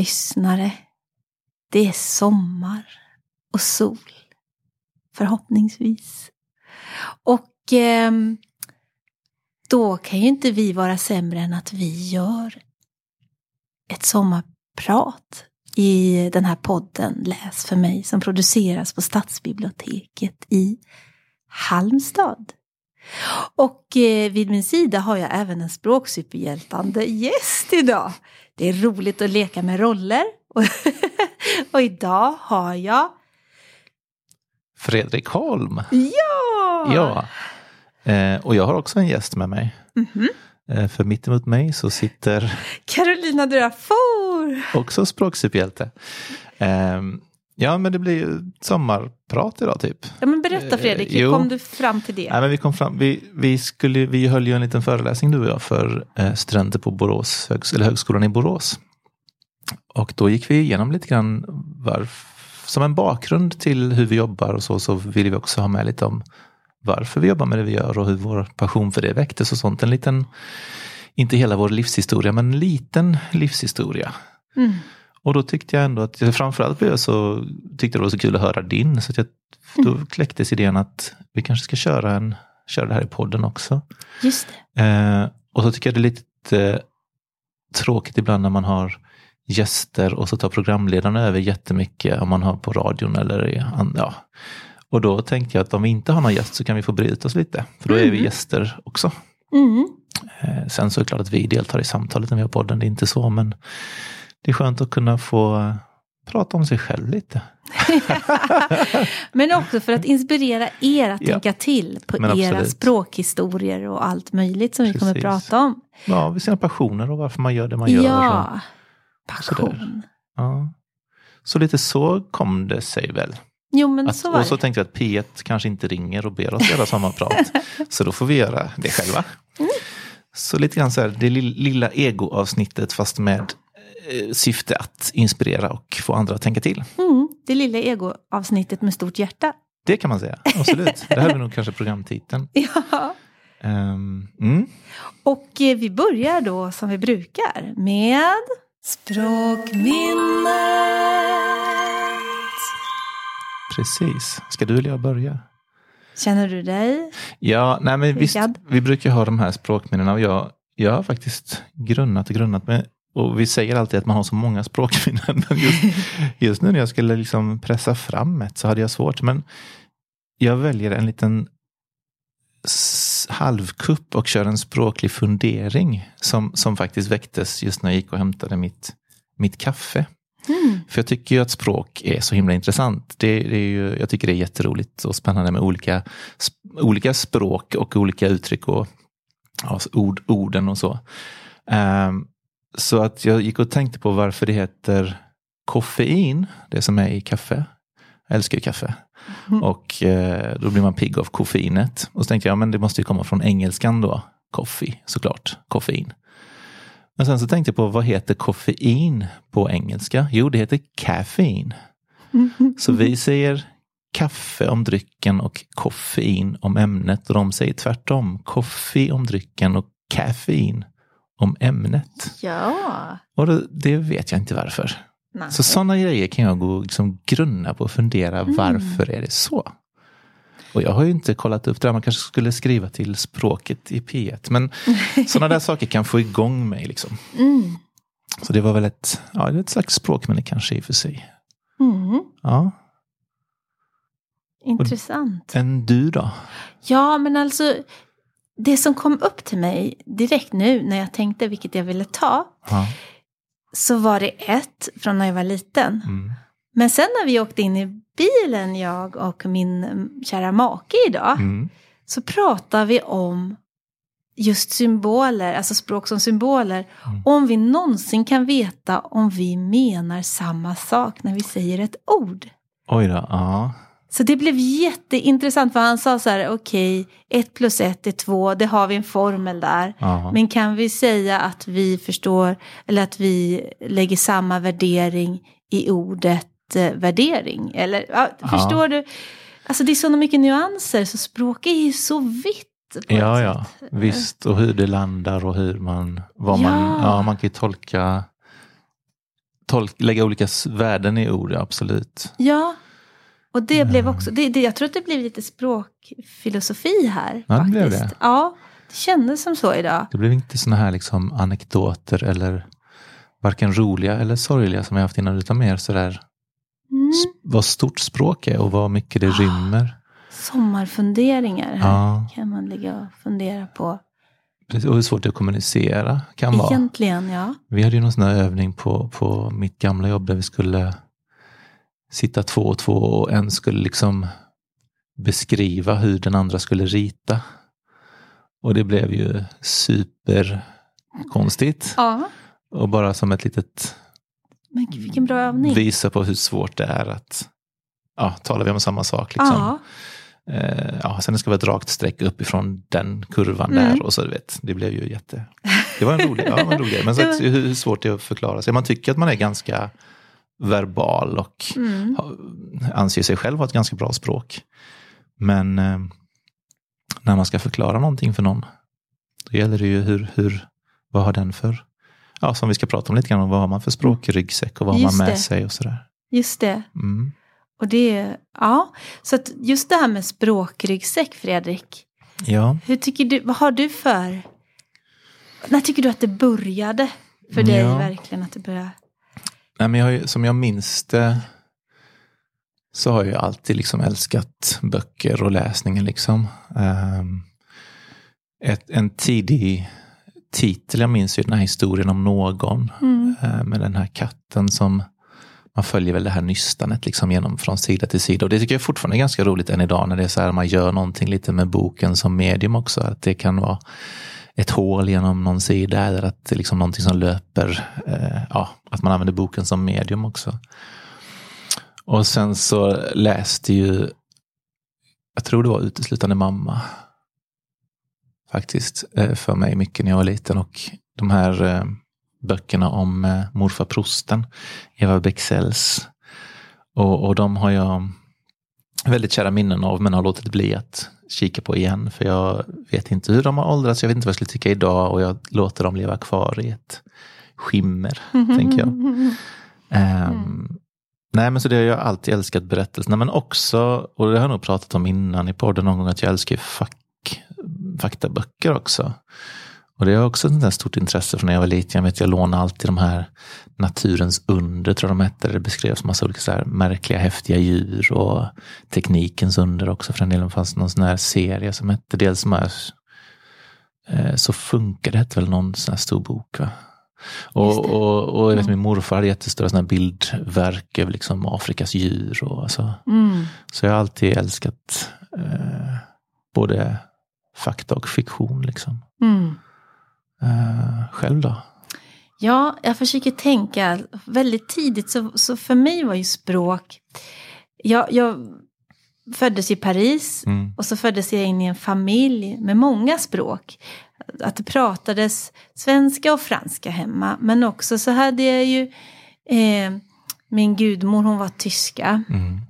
lyssnare. Det är sommar och sol. Förhoppningsvis. Och eh, då kan ju inte vi vara sämre än att vi gör ett sommarprat i den här podden Läs för mig som produceras på Stadsbiblioteket i Halmstad. Och eh, vid min sida har jag även en språksuperhjältande gäst idag. Det är roligt att leka med roller. och idag har jag Fredrik Holm. Ja! Ja. Eh, och jag har också en gäst med mig. Mhm. Eh, för mitt emot mig så sitter Carolina Durafor. också språksuperhjälte. Eh, ja, men det blir ju sommarprat idag typ. Ja, men berätta Fredrik, Eh, hur jo. kom du fram till det? Nej, men vi, kom fram, vi, vi, skulle, vi höll ju en liten föreläsning du och jag för eh, studenter på Borås, högs, eller högskolan i Borås. Och då gick vi igenom lite grann varf, som en bakgrund till hur vi jobbar och så, så ville vi också ha med lite om varför vi jobbar med det vi gör och hur vår passion för det väcktes och sånt. En liten, inte hela vår livshistoria, men en liten livshistoria. Mm. Och då tyckte jag ändå att, framförallt blev jag så, tyckte det var så kul att höra din. Så att jag, då kläcktes idén att vi kanske ska köra, en, köra det här i podden också. Just. Eh, och så tycker jag det är lite eh, tråkigt ibland när man har gäster och så tar programledarna över jättemycket om man har på radion eller i, ja. Och då tänkte jag att om vi inte har någon gäst så kan vi få bryta oss lite. För då är vi Mm. gäster också. Mm. Eh, sen så är det klart att vi deltar i samtalet när vi har podden, det är inte så men det är skönt att kunna få eh, prata om sig själv lite. Men också för att inspirera er att Ja. tänka till på Men era absolut. språkhistorier och allt möjligt som vi kommer Precis. prata om. Ja, vi sina passioner och varför man gör det man gör. Ja, passion. ja. Så lite så kom det sig väl. Jo men Att, så var och så tänkte jag att P1 kanske inte ringer och ber oss göra sommarprat. så då får vi göra det själva. Mm. Så lite grann så här, det lill- lilla ego-avsnittet fast med syfte att inspirera och få andra att tänka till. Mm, det lilla ego-avsnittet med stort hjärta. Det kan man säga, absolut. det här är nog kanske programtiteln. Ja. Ehm, mm. Och eh, vi börjar då som vi brukar med Språkminnet. Precis. Ska du eller jag börja? Känner du dig? Ja, nej men visst, vi brukar ha de här språkminnena och jag, jag har faktiskt grunnat och grunnat med och vi säger alltid att man har så många språkminnen. Men just, just nu när jag skulle liksom pressa fram ett så hade jag svårt. Men jag väljer en liten halvkupp och kör en språklig fundering som, som faktiskt väcktes just när jag gick och hämtade mitt, mitt kaffe. Mm. För jag tycker ju att språk är så himla intressant. Det, det är ju, jag tycker det är jätteroligt och spännande med olika, sp- olika språk och olika uttryck och ja, ord, orden och så. Ehm, så att jag gick och tänkte på varför det heter koffein, det som är i kaffe. Jag älskar ju kaffe. Mm. Och eh, då blir man pigg av koffeinet. Och så tänkte jag, men det måste ju komma från engelskan då. Coffee, såklart. Koffein. Men sen så tänkte jag på vad heter koffein på engelska? Jo, det heter caffeine. Så vi säger kaffe om drycken och koffein om ämnet. Och de säger tvärtom. Kaffe om drycken och kaffein om ämnet. Ja. Och det, det vet jag inte varför. Nej. Så sådana grejer kan jag gå och liksom grunna på och fundera Mm. varför är det så? Och jag har ju inte kollat upp det där, man kanske skulle skriva till språket i P1. Men sådana där saker kan få igång mig. Liksom. Mm. Så det var väl ett, ja, det är ett slags språkminne kanske i och för sig. Mm. Ja. Intressant. En du då? Ja, men alltså det som kom upp till mig direkt nu när jag tänkte vilket jag ville ta Ja. så var det ett från när jag var liten. Mm. Men sen när vi åkte in i bilen, jag och min mm, kära make idag, Mm. så pratar vi om just symboler, alltså språk som symboler. Mm. Om vi någonsin kan veta om vi menar samma sak när vi säger ett ord. Oj då, ja. Så det blev jätteintressant för han sa så här, okej, ett plus ett är två, det har vi en formel där. ja. Men kan vi säga att vi förstår, eller att vi lägger samma värdering i ordet eh, värdering? Eller, ja, Ja. förstår du? Alltså det är så mycket nyanser, så språk är ju så vitt. Ja, ja, sätt. visst. Och hur det landar och hur man, vad man, Ja. ja man kan ju tolka tolk, lägga olika värden i ord, ja, absolut. Ja, och det blev Mm. också, det, det, jag tror att det blev lite språkfilosofi här. Ja, det faktiskt. blev det. Ja, det kändes som så idag. Det blev inte såna här liksom anekdoter eller varken roliga eller sorgliga som jag haft innan, utan mer sådär Mm. vad stort språk är och vad mycket det rymmer. Sommarfunderingar här Ja, kan man ligga och fundera på. och hur svårt det är att kommunicera kan vara. Egentligen, ja. Vi hade ju någon sån här övning på, på mitt gamla jobb där vi skulle sitta två och två och en skulle liksom beskriva hur den andra skulle rita. Och det blev ju superkonstigt. Ja, Och bara som ett litet men vilken bra övning. visa på hur svårt det är att ja, talar vi om samma sak. Liksom. Ja, Eh, ja, sen ska det vara ett rakt streck uppifrån den kurvan Mm. där och så du vet, det blev ju jätte... Det var en rolig, ja, en rolig grej. Men så, hur, hur svårt det är att förklara sig. Man tycker att man är ganska verbal och mm. anser sig själv ha ett ganska bra språk. Men eh, när man ska förklara någonting för någon, då gäller det ju hur, hur vad har den för, ja som vi ska prata om lite grann, vad har man för språk i ryggsäck och vad har Just man med det. sig och sådär. just det. Mm. Och det, ja. Så att just det här med språkryggsäck, Fredrik. Ja, Hur tycker du, vad har du för, när tycker du att det började för dig Ja. verkligen att det började? Nej, men jag som jag minns det så har jag alltid liksom älskat böcker och läsningen. Liksom. Ehm, ett, en tidig titel, jag minns ju den här historien om någon Mm. eh, med den här katten som man följer väl det här nystanet liksom genom från sida till sida. Och det tycker jag fortfarande är ganska roligt än idag när det är så här man gör någonting lite med boken som medium också. Att det kan vara ett hål genom någon sida eller att det är liksom någonting som löper. Eh, ja, att man använder boken som medium också. Och sen så läste ju, jag tror det var uteslutande mamma. Faktiskt, eh, för mig mycket när jag var liten. Och de här eh, böckerna om eh, morfar prosten, Eva Bexells. Och, och de har jag väldigt kära minnen av men har låtit bli att kika på igen. För jag vet inte hur de har åldrats, jag vet inte vad jag skulle tycka idag och jag låter dem leva kvar i ett skimmer, tänker jag. Ehm, Nej men så det har jag alltid älskat berättelserna men också, och det har jag nog pratat om innan i podden någon gång, att jag älskar ju fack, faktaböcker också. Och det är också ett där stort intresse från när jag var liten. Jag vet jag lånade alltid de här Naturens under, tror jag de hette. Det beskrevs massa olika så här märkliga, häftiga djur och Teknikens under också. För den delen fanns någon sån här serie som hette dels som är eh, Så funkar det, hette väl någon sån här stor bok. Va? Och, och, och jag vet, Mm. min morfar hade jättestora såna här bildverk över liksom Afrikas djur. Och, alltså. Mm. Så jag har alltid älskat eh, både fakta och fiktion. Liksom. Mm. Eh, själv då? Ja, jag försöker tänka väldigt tidigt. Så, så för mig var ju språk... Jag, jag föddes i Paris Mm. och så föddes jag in i en familj med många språk. Att det pratades svenska och franska hemma. Men också så hade jag ju eh, min gudmor, hon var tyska. Mm.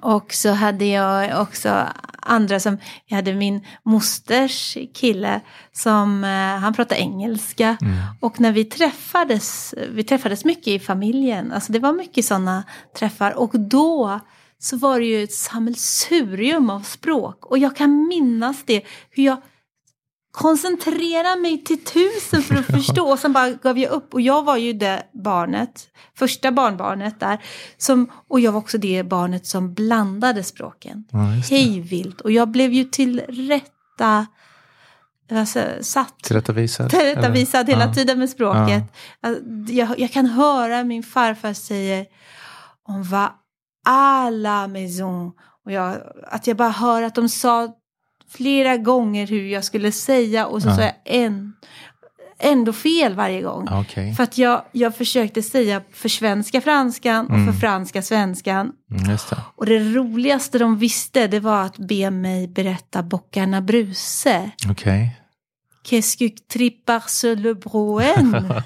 Och så hade jag också andra som, jag hade min mosters kille som, eh, han pratade engelska. Mm. Och när vi träffades, vi träffades mycket i familjen, alltså det var mycket sådana träffar. Och då så var det ju ett sammelsurium av språk. Och jag kan minnas det, hur jag koncentrerade mig till tusen för att förstå. Och sen bara gav jag upp. Och jag var ju det barnet, första barnbarnet där. Som, och jag var också det barnet som blandade språken. Ja, just det. Hej vilt. Och jag blev ju till rätta, alltså, satt Tillrättavisad? tillrättavisad hela Ja. tiden med språket. Alltså, Jag, jag kan höra min farfar säga on va à la maison. Och jag, att jag bara hör att de sa flera gånger hur jag skulle säga och så Ja. sa jag en, ändå fel varje gång. Okej, För att jag, jag försökte säga för svenska franskan och Mm. för franska svenskan. mm, det. Och det roligaste de visste det var att be mig berätta Boccarna Bruse. Okej. Qu'est-ce que trippar sur le broen?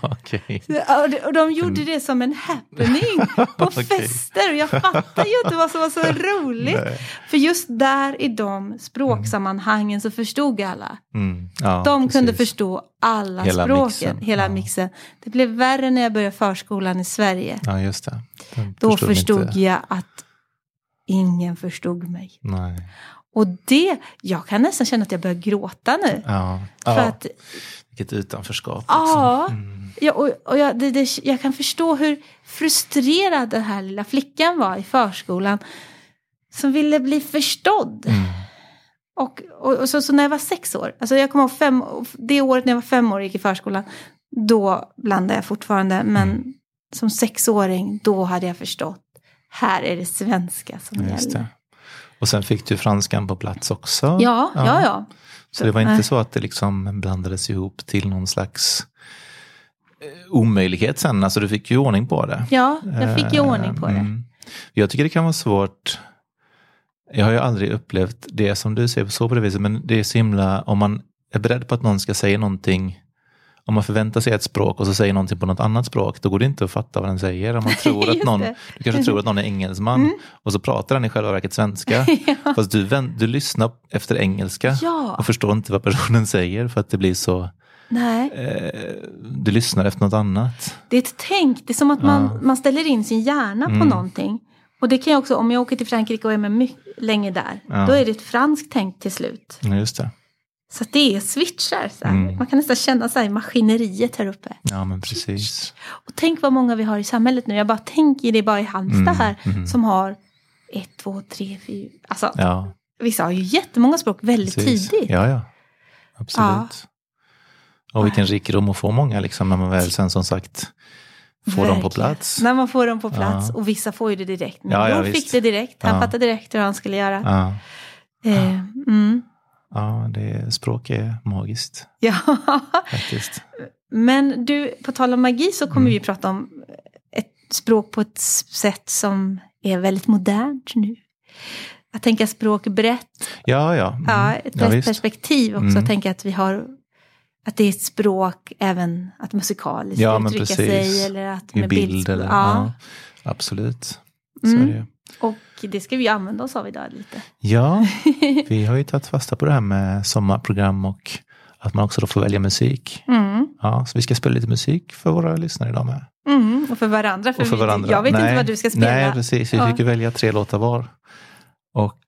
Ja, Och de gjorde det som en happening på fester. Och jag fattar ju inte vad som var så roligt. Nej. För just där i de språksammanhangen så förstod alla. Mm. Ja, De kunde precis. förstå alla Hela språken, mixen, hela ja. mixen. Det blev värre när jag började förskolan i Sverige. Ja, just det. Den Då förstod förstod jag att ingen förstod mig. Nej. Och det, jag kan nästan känna att jag börjar gråta nu. Ja. För ja. att, Vilket utanförskap. ja, Liksom. Mm. ja, och, och jag, det, det, jag kan förstå hur frustrerad den här lilla flickan var i förskolan. Som ville bli förstådd. Mm. Och, och, och så, så när jag var sex år, alltså jag kommer ihåg fem, det året när jag var fem år och gick i förskolan, då blandade jag fortfarande, men Mm. som sexåring, då hade jag förstått, här är det svenska som Just gäller. det. Och sen fick du franskan på plats också. Ja, ja, ja. Så det var inte så att det liksom blandades ihop till någon slags eh, omöjlighet sen. Alltså du fick ju ordning på det. Ja, jag fick ju ordning på det. Mm. Jag tycker det kan vara svårt. Jag har ju aldrig upplevt det som du säger så på det viset, men det är så himla, om man är beredd på att någon ska säga någonting, om man förväntar sig ett språk och så säger någonting på något annat språk, då går det inte att fatta vad den säger. Om man tror att någon. Mm. du kanske tror att någon är engelsman och så pratar den i själva verket svenska. ja. Fast du, du lyssnar efter engelska ja, och förstår inte vad personen säger för att det blir så, nej. eh, du lyssnar efter något annat. Det är ett tänk, det är som att man, Ja. man ställer in sin hjärna på Mm. någonting. Och det kan jag också, om jag åker till Frankrike och är med mycket länge där, Ja. då är det ett franskt tänk till slut. Ja, just det. Så att det är switchar. Så. Mm. Man kan nästan känna så här, maskineriet här uppe. Ja, men precis. Och tänk vad många vi har i samhället nu. Jag bara tänker det bara i Halmstad Mm, här. mm. Som har ett, två, tre, fyra. Alltså Ja, vissa har ju jättemånga språk väldigt precis. tidigt. Ja, ja. Absolut. Och vilken rikedom att få många liksom, när man väl sen som sagt får dem på Verkligen. plats. När man får dem på plats. Ja. Och vissa får ju det direkt. Min Ja, ja, fick det direkt. Han Ja. fattade direkt hur han skulle göra. Ja, Eh, mm. Ja det, språk är magiskt ja. faktiskt. Men du, på tal om magi så kommer Mm. vi prata om ett språk på ett sätt som är väldigt modernt nu. Att tänka språk brett, Ja, ja. Mm. ja, ett ja, visst. perspektiv också. Mm. Att tänka att vi har, att det är ett språk även att musikaliskt Ja, uttrycka sig. Eller att I med bild eller, Ja. ja. Absolut. Så Mm. är det. Och det ska vi använda oss av idag lite. Ja, vi har ju tagit fasta på det här med sommarprogram och att man också då får välja musik. Mm. Ja, så vi ska spela lite musik för våra lyssnare idag med. Mm. Och för varandra. För, Och för vi- varandra. Jag vet inte Nej, vad du ska spela. Nej, precis. Vi Ja. fick ju välja tre låtar var. Och,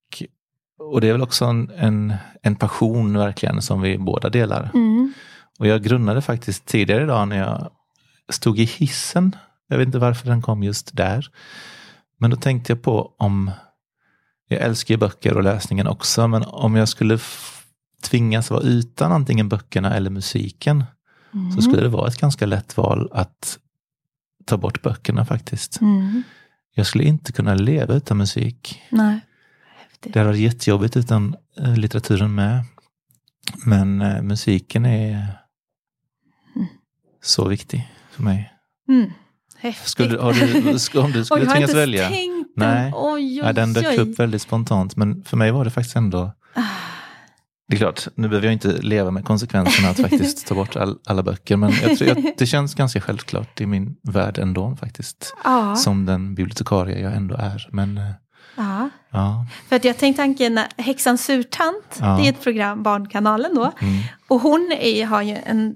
och det är väl också en, en, en passion verkligen som vi båda delar. Mm. Och jag grunnade faktiskt tidigare idag när jag stod i hissen. Jag vet inte varför den kom just där. Men då tänkte jag på om, jag älskar ju böcker och läsningen också, men om jag skulle tvingas vara utan antingen böckerna eller musiken Mm. så skulle det vara ett ganska lätt val att ta bort böckerna faktiskt. Mm. Jag skulle inte kunna leva utan musik. Nej. Häftigt. Det hade varit jättejobbigt utan eh, litteraturen med. Men eh, musiken är Mm. så viktig för mig. Mm. Häftigt. Skulle, har du, sk- om du skulle tvingas välja? tänkt Nej. den. Oj, oj, Ja, den dök upp väldigt spontant, men för mig var det faktiskt ändå... Det är klart, nu behöver jag inte leva med konsekvenserna att faktiskt ta bort all, alla böcker, men jag tror, jag, det känns ganska självklart i min värld ändå faktiskt. Ja, Som den bibliotekarie jag ändå är. Men eh, ja. ja, För att jag tänkte tanken, Häxan Surtant, Ja. det är ett program, Barnkanalen då. mm, Och hon är, har ju en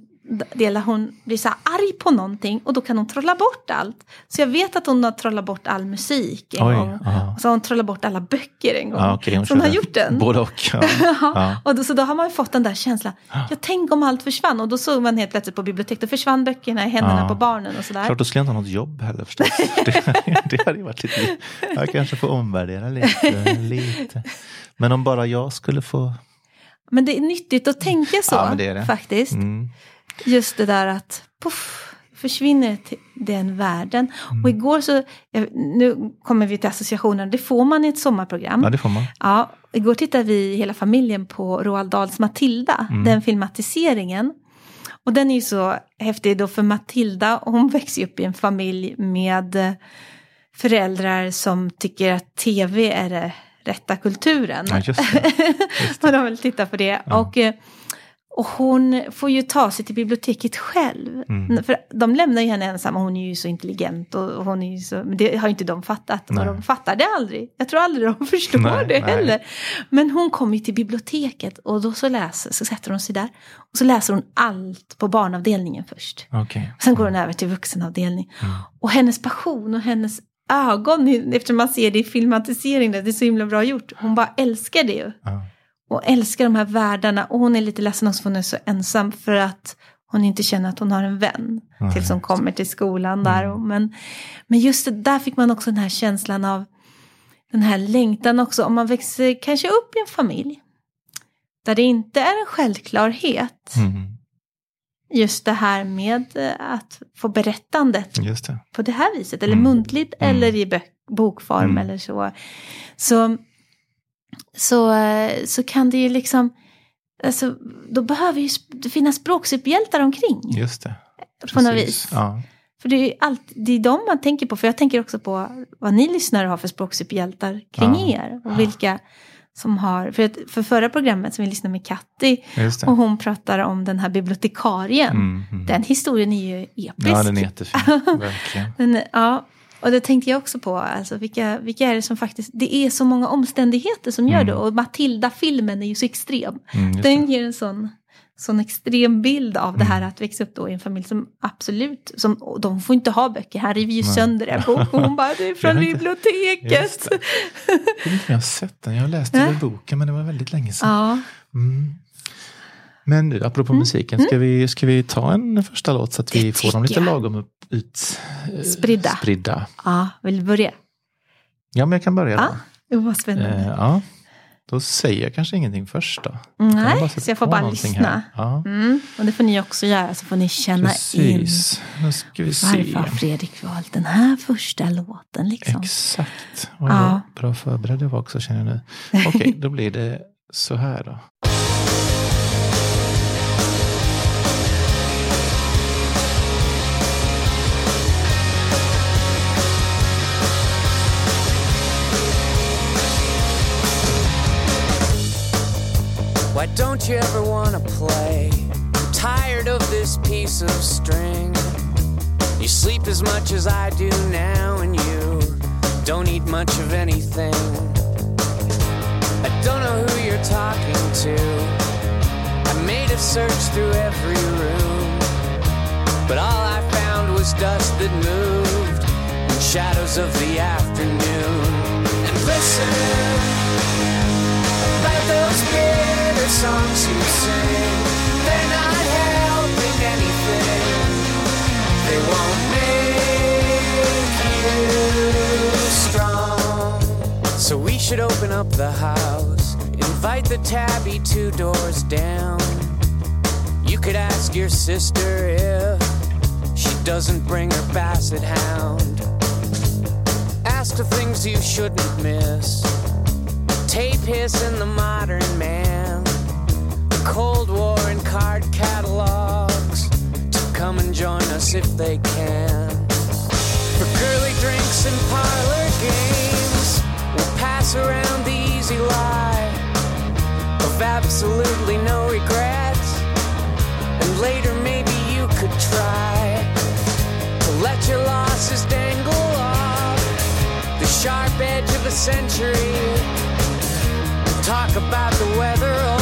del där hon blir så arg på någonting och då kan hon trolla bort allt. Så jag vet att hon har trollat bort all musik en oj. gång. Ja. Och så har hon trollat bort alla böcker en gång. Ja, okej, hon så hon har gjort den. Både och. Ja. Ja. Och då, så då har man ju fått den där känslan, ja tänk om allt försvann. Och då såg man helt plötsligt på biblioteket, då försvann böckerna i händerna Ja. på barnen och sådär. Klart, då skulle jag inte ha något jobb heller förstås. Det, det hade ju varit lite... Jag kanske får omvärdera lite, lite. Men om bara jag skulle få... Men det är nyttigt att tänka så Ja, det det. faktiskt. Mm, Just det där att puff, försvinner till den världen. Mm. Och igår så, jag- nu kommer vi till associationen, det får man i ett sommarprogram. ja, det får man. Ja, igår tittade vi hela familjen på Roald Dahls Matilda, Mm. den filmatiseringen. Och den är ju så häftig då för Matilda, hon växer ju upp i en familj med eh, föräldrar som tycker att tv är det rätta kulturen. Ja, just det. och de vill titta på det. Ja. Och, eh, Och hon får ju ta sig till biblioteket själv. Mm. För de lämnar ju henne ensam och hon är ju så intelligent. Och hon är ju så, men det har ju inte de fattat. Nej. Och de fattar det aldrig. Jag tror aldrig de förstår Nej, det nej. heller. Men hon kommer till biblioteket och då så läser, så sätter hon sig där. Och så läser hon allt på barnavdelningen först. Okej. Och sen går hon över till vuxenavdelning. Mm. Och hennes passion och hennes ögon, eftersom man ser det i filmatiseringen, det är så himla bra gjort. Hon bara älskar det ju. Ja. Och älskar de här världarna. Och hon är lite ledsen också för hon är så ensam för att hon inte känner att hon har en vän. Nej, tills hon kommer till skolan där. Mm. Men, men just det, där fick man också den här känslan av den här längtan också. Om man växer kanske upp i en familj. Där det inte är en självklarhet. Mm. Just det här med eh, att få berättandet det. på det här viset. Eller Mm. muntligt Mm. eller i bokform Mm. eller så. Så, så. så kan det ju liksom... Alltså, då behöver ju det finnas språksuperhjältar omkring. Just det. På något Precis. vis. Ja. För det är, ju allt, det är de man tänker på. För jag tänker också på vad ni lyssnare har för språksuperhjältar kring Ja. er. Och vilka som har... För, för förra programmet som vi lyssnade med Katti. Och hon pratar om den här bibliotekarien. Mm, mm. Den historien är ju episk. Ja, den är jättefin. Verkligen. Men, ja, och det tänkte jag också på. Alltså, vilka, vilka är det som faktiskt... Det är så många omständigheter som gör Mm. det. Och Matilda-filmen är ju så extrem. Mm, Den det. ger en sån, sån extrem bild av det här Mm. att växa upp då i en familj som absolut... Som, de får inte ha böcker. Här river ju Nej. sönder en bok. Och hon bara, det är från biblioteket. Jag vet inte om jag har sett den. Jag har läst Nej. över boken men det var väldigt länge sedan. Ja, Mm. Men du, apropå musiken, ska, vi, ska vi ta en första låt så att vi Mm. Det får dem lite jag. lagom upp, ut, eh, Spridda. spridda? ja, vill du börja? Ja, men jag kan börja då. Ja, oh, vad spännande. Eh, ja. Då säger jag kanske ingenting först då. Nej, sätta så jag får bara lyssna. Ja, Mm, och det får ni också göra, så får ni känna in. precis. Nu ska vi se. Varför har Fredrik valt den här första låten liksom? Exakt. Oj, Ja. bra förberedd jag var också känner jag nu. Okej, då blir det så här då. Why don't you ever wanna play? I'm tired of this piece of string. You sleep as much as I do now, and you don't eat much of anything. I don't know who you're talking to. I made a search through every room, but all I found was dust that moved and shadows of the afternoon. And listen about those bitter songs you sing. They're not helping anything. They won't make you strong. So we should open up the house, invite the tabby two doors down. You could ask your sister if she doesn't bring her basset hound. Ask the things you shouldn't miss tape hiss in the modern man, Cold War and card catalogs to come and join us if they can. For girly drinks and parlor games, we'll pass around the easy lie of absolutely no regrets. And later, maybe you could try to let your losses dangle off the sharp edge of a century talk about the weather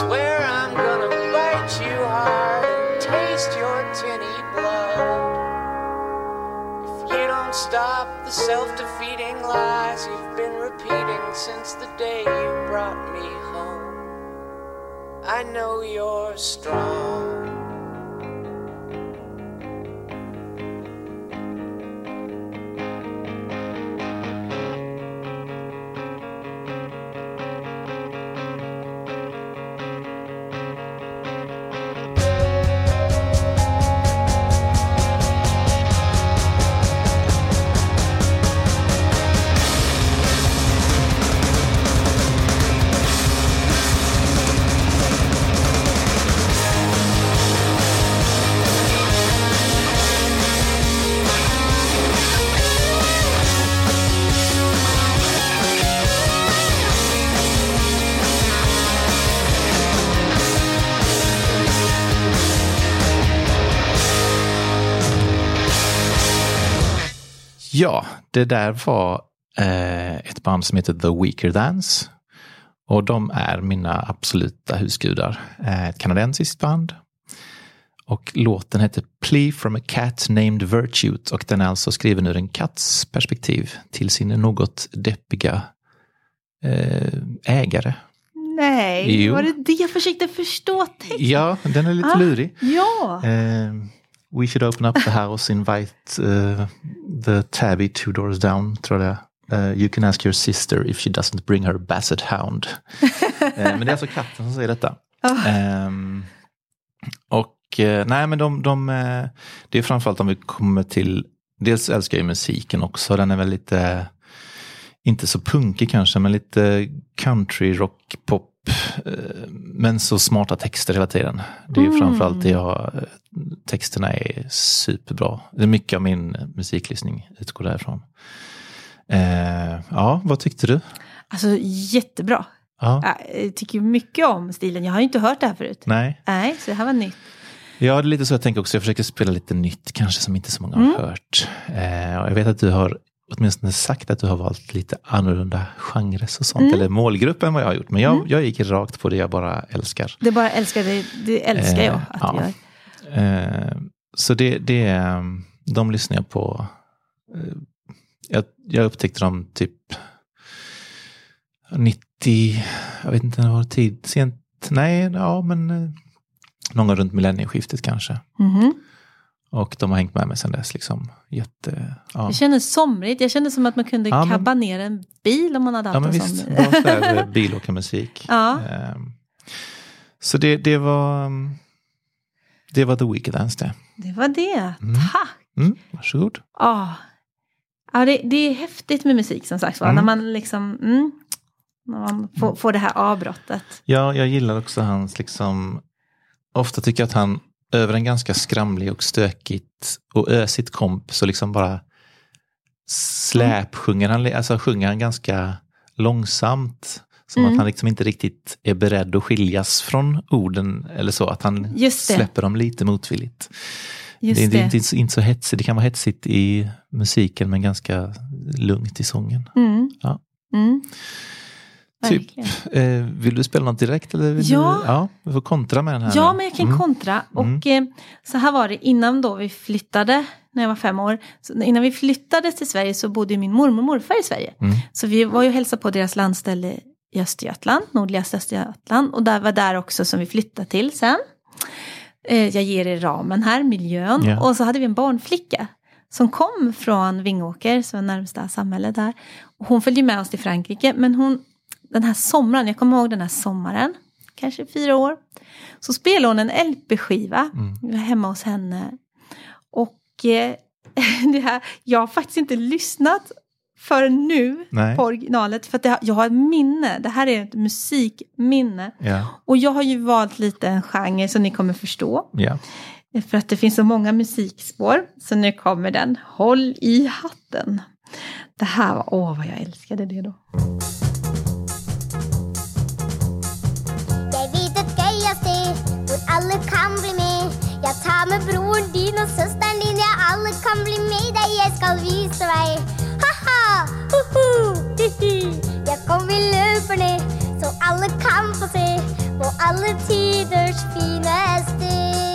swear I'm gonna bite you hard and taste your tinny blood. If you don't stop the self defeating lies you've been repeating since the day you brought me home. I know you're strong. Ja, det där var eh, ett band som heter The Weaker Dance. Och de är mina absoluta husgudar. Eh, ett kanadensiskt band. Och låten heter Plea from a cat named Virtute och den är alltså skriven ur en katts perspektiv till sin något deppiga eh, ägare. Nej, Jo. var det det jag försökte förstå texten? Ja, den är lite Ah, lurig. Ja, Eh, we should open up the house, invite uh, the tabby two doors down, tror jag uh, You can ask your sister if she doesn't bring her basset hound. Eh, men det är alltså katten som säger detta. Ah. Ehm, och eh, nej men de, de eh, det är framförallt om vi kommer till, dels älskar jag ju musiken också, den är väl lite, inte så punkig kanske, men lite country, rock, pop, men så smarta texter hela tiden. Det är Mm. framförallt det jag, texterna är superbra. Det är mycket av min musiklyssning utgår därifrån. Eh, ja, vad tyckte du? alltså jättebra. Ja, Jag tycker mycket om stilen. Jag har inte hört det här förut. nej. Nej, så det här var nytt. Ja, det är lite så jag tänker också. Jag försöker spela lite nytt kanske som inte så många har Mm. hört. Eh, och jag vet att du har åtminstone sagt att du har valt lite annorlunda genrer och sånt, Mm. eller målgrupp än vad jag har gjort. Men jag, jag gick rakt på det jag bara älskar. Det bara älskar det, det älskar jag Eh, att ja. du gör. Eh, så det, det är, de lyssnar jag på. Eh, jag, jag upptäckte dem typ 90, jag vet inte när det var tid, sent, nej, ja men eh, någon gång runt millennieskiftet kanske. Mhm. Och de har hängt med mig sedan dess. Liksom. Jätte, ja. Det kändes somrigt. Jag kände som att man kunde Ja, men- kabba ner en bil om man hade ja, haft men en visst. sån. Bra bilåkarmusik. Ja. Ehm, Så det, det var mm, det var The Wicked Dance det. Det var det. Mm. Tack! Mm, varsågod. Ja, ja det, det är häftigt med musik som sagt var. Mm. När man liksom mm, när man får, får det här avbrottet. Ja, jag gillar också hans liksom, ofta tycker jag att han över en ganska skramlig och stökigt och ösigt komp så liksom bara släpsjunger han, alltså sjunger han ganska långsamt. Som Mm. att han liksom inte riktigt är beredd att skiljas från orden eller så, att han släpper dem lite motvilligt. Just det, det. är inte, inte så hetsigt, det kan vara hetsigt i musiken men ganska lugnt i sången. Mm. Ja. Mm. Typ, eh, vill du spela något direkt? Eller vill Ja. Du, ja, vi får kontra med den här. Ja, men jag kan Mm. kontra. Och eh, så här var det innan då vi flyttade, när jag var fem år. Så innan vi flyttade till Sverige så bodde min mormor och morfar i Sverige. Mm. Så vi var ju och hälsade på deras landställe i Östergötland, nordligaste Östergötland. Och där var där också som vi flyttade till sen. Eh, jag ger er ramen här, miljön. Ja. Och så hade vi en barnflicka som kom från Vingåker, som var närmsta samhälle där. Och hon följde med oss till Frankrike, men hon, den här sommaren, jag kommer ihåg den här sommaren, kanske fyra år, så spelade hon en LP-skiva. Mm. Hemma hos henne. Och eh, det här, jag har faktiskt inte lyssnat förrän nu Nej. på originalet. För det, jag har ett minne, det här är ett musikminne. Ja, Och jag har ju valt lite en genre som ni kommer förstå. ja. För att det finns så många musikspår. Så nu kommer den. Håll i hatten. Det här var, åh vad jag älskade det då. Jag kommer Ja, så alle kan få se på alle tiders fine sted.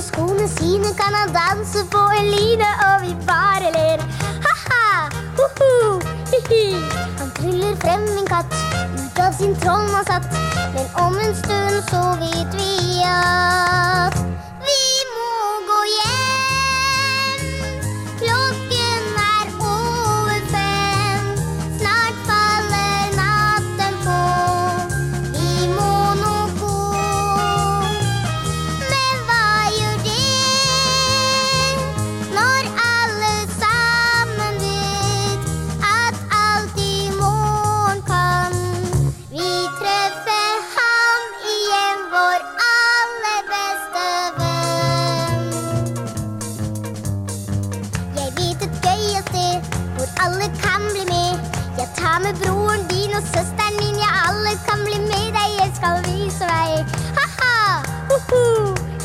De store skoene sine kan han danse på en line, og vi bare ler. Ha-ha, ho-ho, hi-hi. Han tryller frem en katt ut av sin trollmannshatt. Men om en stund så vet vi at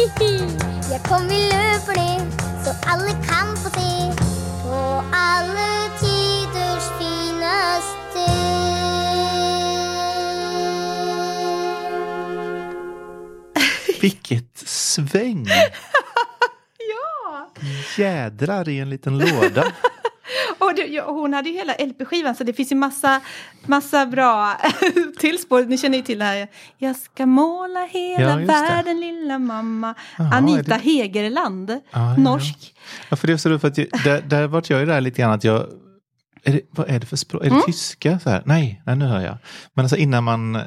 hi-hi. Ja, kom, ned, så alle kan få se. På alle tiders fineste Vilket sväng! Ja! Jädrar i en liten låda. Och det, hon hade ju hela LP-skivan så det finns ju massa, massa bra tillspår. Ni känner ju till det här. Jag ska måla hela Ja, världen lilla mamma. Jaha, Anita det- Hegerland, ja, norsk. Ja, för det är så roligt för att jag, där, där vart jag ju där lite grann att jag är det, vad är det för språk? Är det tyska? Så här? Nej, nej, nu hör jag. Men alltså innan man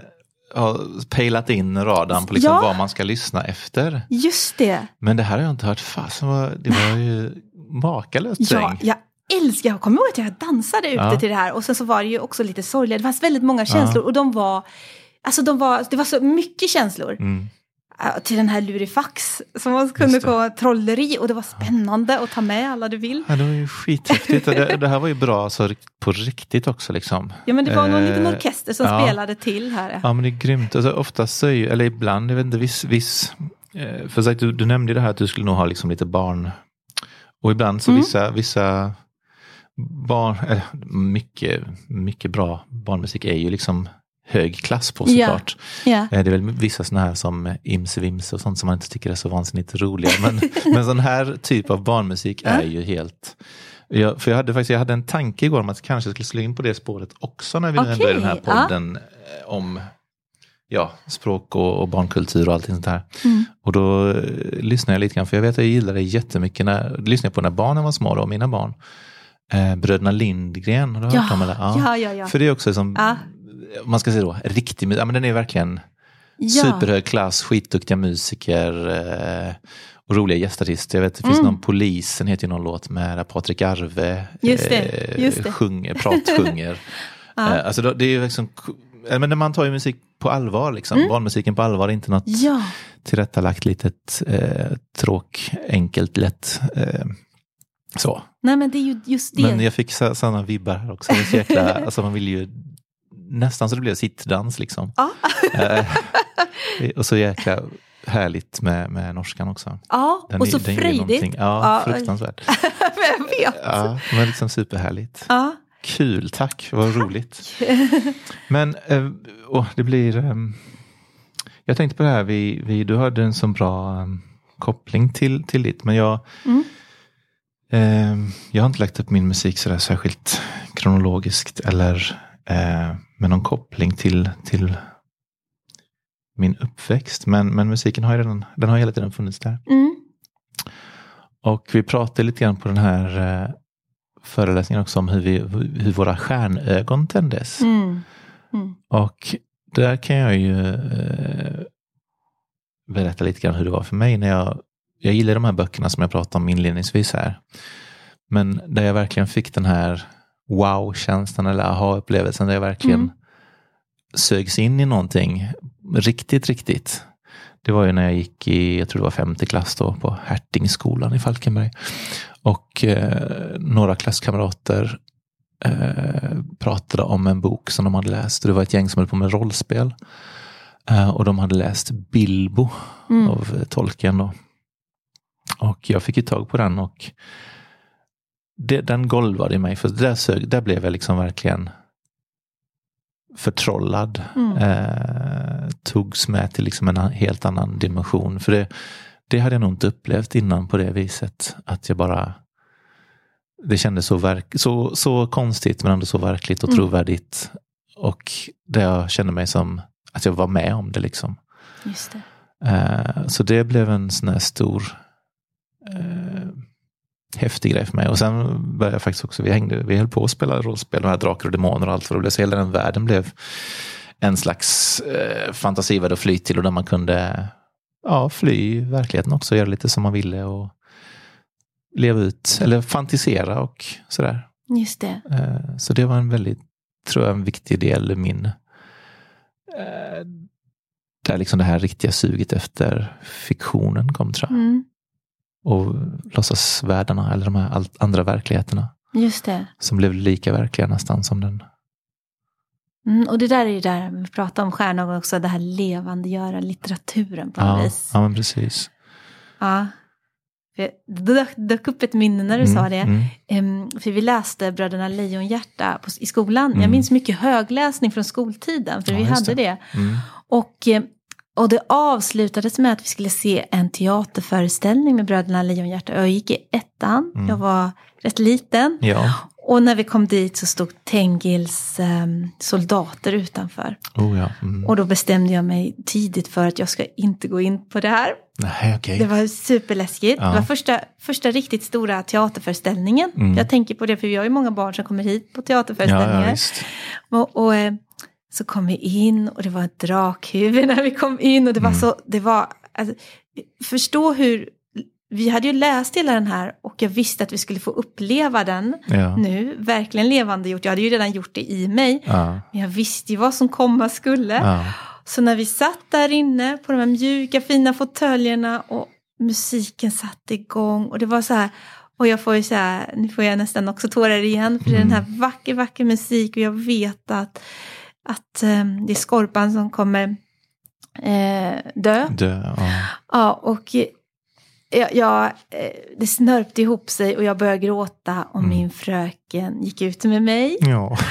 har pejlat in radarn på liksom Ja. vad man ska lyssna efter. Just det. Men det här har jag inte hört. Fasen, det var ju makalöst Ja, jag älskar, jag kommer ihåg att jag dansade ute Ja. till det här och sen så var det ju också lite sorgligt. Det fanns väldigt många känslor och de var, alltså de var, det var så mycket känslor. Mm. till den här Lurifax som man kunde gå trolleri och det var spännande att ta med alla du vill. Ja, det var ju skithäftigt. Det, det här var ju bra alltså, på riktigt också. Liksom. Ja men det var någon Eh, liten orkester som ja. spelade till här. Ja men det är grymt. Alltså, oftast så är ju, eller ibland, jag vet inte, viss, viss eh, för sagt, du, du nämnde det här att du skulle nog ha liksom lite barn. Och ibland så Mm. vissa, vissa barn, eller mycket, mycket bra barnmusik är ju liksom hög klass på såklart. Ja. Eh, Det är väl vissa sådana här som Imse Vimse och sånt som man inte tycker är så vansinnigt roliga. Men, men sån här typ av barnmusik är ju helt... Jag, för jag hade faktiskt jag hade en tanke igår om att kanske skulle slå in på det spåret också när vi är i den här podden eh, om ja, språk och, och barnkultur och allting sånt här. Mm. Och då eh, lyssnade jag lite grann, för jag vet att jag gillade det jättemycket när, lyssnade jag på när barnen var små, då, mina barn. Eh, Bröderna Lindgren, har du hört Ja, dem? Eller? ja, ja, ja. För det är också som, Ja. man ska säga då, riktig musik, ja, men den är verkligen Ja. Superhög klass, skitduktiga musiker eh, och roliga gästartister. Jag vet, det finns Mm. någon Polisen heter ju någon låt med där Patrik Arve Just det, eh, just det. sjunger, pratsjunger. Ja. eh, alltså det är ju liksom, men när man tar ju musik på allvar, liksom. barnmusiken på allvar, inte något Mm. Ja, tillrättalagt litet eh, tråk, enkelt, lätt. Eh, så. nej men det är ju just det. Men jag fick sådana vibbar här också. Det är så jäkla, alltså man vill ju nästan så det blev sittdans liksom. Ja. Eh, och så jäkla härligt med, med norskan också. ja, Den och är- så den frejdigt. Ja, Ja. fruktansvärt. jag vet. Ja, men liksom superhärligt. Ja. Kul, tack, vad roligt. Men eh, åh, det blir... ehm, jag tänkte på det här, vi, vi, du hade en så bra ehm, koppling till, till ditt, men jag, Mm. Ehm, jag har inte lagt upp min musik sådär särskilt kronologiskt eller eh, med någon koppling till, till min uppväxt. Men, men musiken har ju redan, den har hela tiden funnits där. Mm. Och vi pratade lite grann på den här eh, föreläsningen också om hur, vi, hur våra stjärnögon tändes. Mm. Mm. Och där kan jag ju eh, berätta lite grann hur det var för mig när jag, jag gillar de här böckerna som jag pratade om inledningsvis här. Men där jag verkligen fick den här wow-känslan eller aha-upplevelsen där jag verkligen Mm. sögs in i någonting riktigt, riktigt. Det var ju när jag gick i, jag tror det var femte klass då, på Hertingskolan i Falkenberg. Och eh, några klasskamrater eh, pratade om en bok som de hade läst. Det var ett gäng som höll på med rollspel. Eh, och de hade läst Bilbo Mm. av Tolkien. Då. Och jag fick ju tag på den och det, den golvade i mig. För där, sög, där blev jag liksom verkligen förtrollad. Mm. Eh, togs med till liksom en helt annan dimension. För det, det hade jag nog inte upplevt innan på det viset. Att jag bara det kändes så, verk, så, så konstigt men ändå så verkligt och Mm. trovärdigt. Och där jag kände mig som att jag var med om det. liksom. Just det. Eh, så det blev en sån här stor eh, häftig grej för mig. Och sen började jag faktiskt också, vi, hängde, vi höll på att spela rollspel, de här drakar och demoner och allt vad det blev. Så hela den världen blev en slags eh, fantasivärld att fly till och där man kunde ja, fly verkligheten också, göra lite som man ville och leva ut, eller fantisera och sådär. Just det. Eh, Så det var en väldigt, tror jag, en viktig del i min... eh, Där liksom det här riktiga suget efter fiktionen kom tror jag. Mm. Och låtsasvärldarna, eller de här andra verkligheterna. Just det. Som blev lika verkliga nästan som den. Mm, och det där är ju där vi pratar om stjärnögon också, det här levandegöra litteraturen på något Ja, vis. ja, men precis. Ja. Det dök, upp ett minne när du sa det. Mm, för vi läste Bröderna Lejonhjärta på, i skolan. Mm. Jag minns mycket högläsning från skoltiden, för Ja, vi hade det. det. Mm. Och, eh, och det avslutades med att vi skulle se en teaterföreställning med Bröderna Lejonhjärta. Jag gick i ettan, Mm. jag var rätt liten. Ja, Och när vi kom dit så stod Tengils em, soldater utanför. oh ja. Mm. Och då bestämde jag mig tidigt för att jag ska inte gå in på det här. Nej, okej. Det var superläskigt. Ja. Det var första, första riktigt stora teaterföreställningen. Mm. Jag tänker på det för vi har ju många barn som kommer hit på teaterföreställningar. ja, och, och eh, så kom vi in och det var ett drakhuvud när vi kom in. Och det var Mm. så, det var, alltså, förstå hur, vi hade ju läst hela den här och jag visste att vi skulle få uppleva den Ja. nu. Verkligen levande gjort. Jag hade ju redan gjort det i mig. Ja. Men jag visste ju vad som komma skulle. Ja. Så när vi satt där inne på de här mjuka fina fåtöljerna och musiken satte igång och det var så här och jag får ju så här, nu får jag nästan också tårar igen för det är den här vacker, vacker musik och jag vet att, att eh, det är Skorpan som kommer eh, dö. Dö, ja. Ja, och jag, jag, eh, det snörpte ihop sig och jag började gråta och Mm. min fröken gick ut med mig. ja.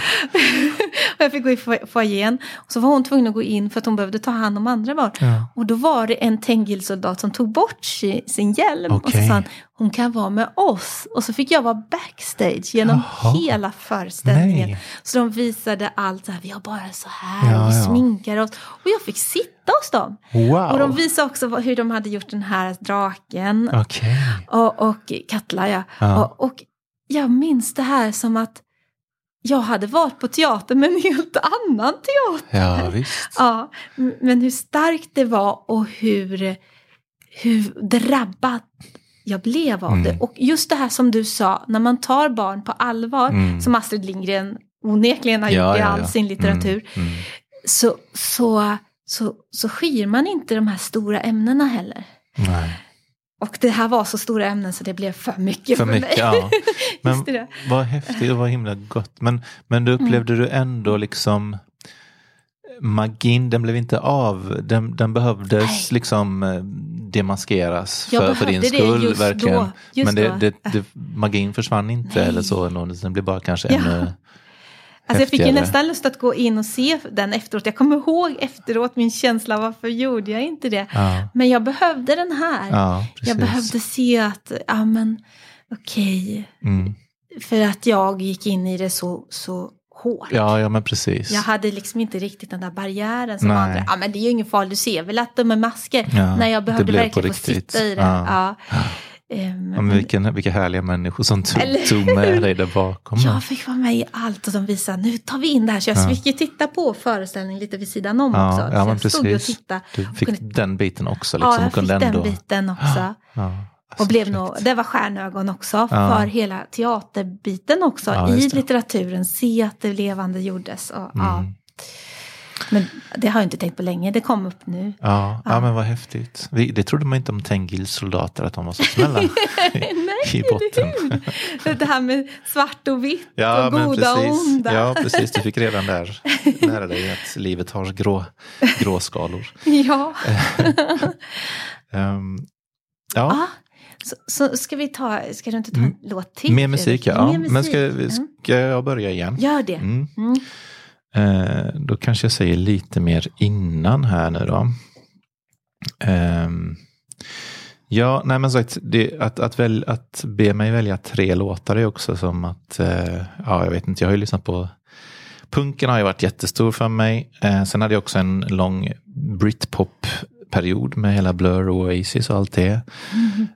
jag fick gå i fo- foajén. Och så var hon tvungen att gå in för att hon behövde ta hand om andra barn. ja. Och då var det en Tengil-soldat som tog bort si- sin hjälm. Och så sa han, hon kan vara med oss. Och så fick jag vara backstage genom Jaha. hela föreställningen. Nej. Så de visade allt så här, vi har bara så här, Ja, och vi ja. sminkar oss. Och jag fick sitta hos dem. Wow. Och de visade också hur de hade gjort den här draken. Okej. Och, och Katla, ja. Ja. Och, och jag minns det här som att jag hade varit på teater med en helt annan teater. Ja, visst. Ja, men hur starkt det var och hur, hur drabbad jag blev av Mm. det. Och just det här som du sa, när man tar barn på allvar, Mm. som Astrid Lindgren onekligen har Ja, gjort i ja, all ja. sin litteratur, Mm. Mm. så, så, så, så skyr man inte de här stora ämnena heller. Nej. Och det här var så stora ämnen så det blev för mycket för, För mycket, mig. ja. Men det. vad häftigt och vad himla gott. Men, men du upplevde Mm. du ändå liksom magin, den blev inte av. Den, den behövdes Nej. liksom eh, demaskeras Jag för, för din skull. just verkligen. då, just men det, då. det, det, magin försvann inte Nej. eller så. Den blev bara kanske Ja. ännu Alltså jag fick ju nästan lust att gå in och se den efteråt. Jag kommer ihåg efteråt min känsla, varför gjorde jag inte det? Ja, Men jag behövde den här. ja jag behövde se att, ja men okej. Mm. För att jag gick in i det så, så hårt. Ja, ja, men precis. Jag hade liksom inte riktigt den där barriären som Nej. andra. Ja men det är ju ingen fara, du ser väl att de är masker. Ja, Nej jag behövde verkligen få sitta i det. Ja. Ehm, Ja, men vilken, vilka härliga människor som tog, Eller tog med dig där bakom. Jag fick vara med i allt och de visade, nu tar vi in det här. Så jag Ja. fick ju titta på föreställningen lite vid sidan om Ja, också. ja, men jag stod ju och precis. tittade. Du fick kunde- den biten också. Liksom, Ja, jag fick den ändå... biten också. Ja, Och blev nog, det var stjärnögon också för hela teaterbiten också. I litteraturen, se att det levande gjordes. Och. Mm. Men det har jag inte tänkt på länge, det kom upp nu. Ja, ja. Ja. men vad häftigt. Det trodde man inte om Tengils soldater, att de var så snälla i botten. Det här med svart och vitt Ja, och goda och onda. Ja, precis. Du fick redan där lära dig att livet har grå, gråskalor. Ja. Um, ja, Ah, så, så ska vi ta, ska du inte ta en låt till? mer musik, ja. Mer Men ska, musik. ska jag börja igen? Gör det. Mm. Mm. Eh, då kanske jag säger lite mer innan här nu då. Ehm, ja, nej men sagt, det, att, att, väl, att be mig välja tre låtar är också som att, eh, ja jag vet inte, jag har ju lyssnat på Punken har ju varit jättestor för mig. Eh, sen hade jag också en lång britpop Britpop-period med hela Blur och Oasis och allt det.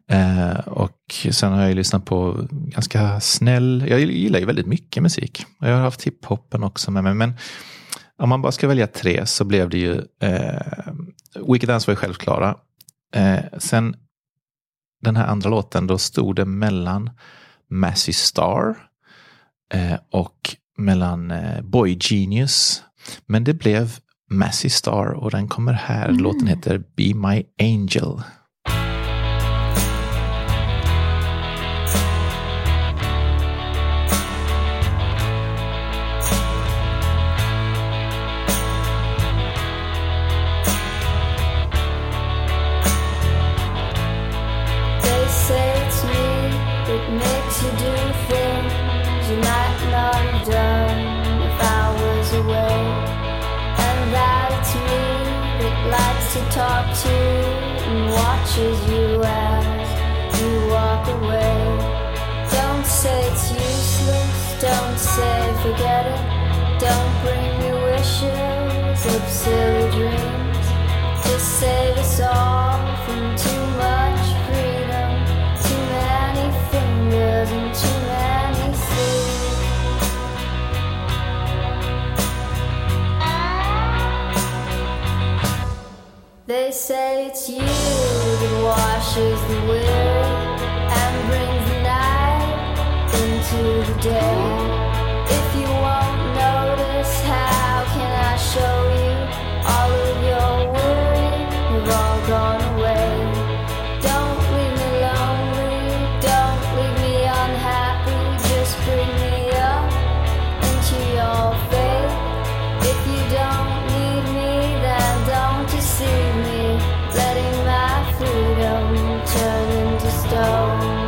Eh, och sen har jag ju lyssnat på ganska snäll, jag gillar ju väldigt mycket musik. Jag har haft hiphopen också med mig. Men om man bara ska välja tre så blev det ju eh, Wicked Dance var ju självklara. Eh, sen den här andra låten, då stod det mellan Massey Star eh, och mellan eh, Boy Genius. Men det blev Massey Star och den kommer här. Låten heter Be My Angel. They say it's you that washes the weary and brings the night into the day. Stone.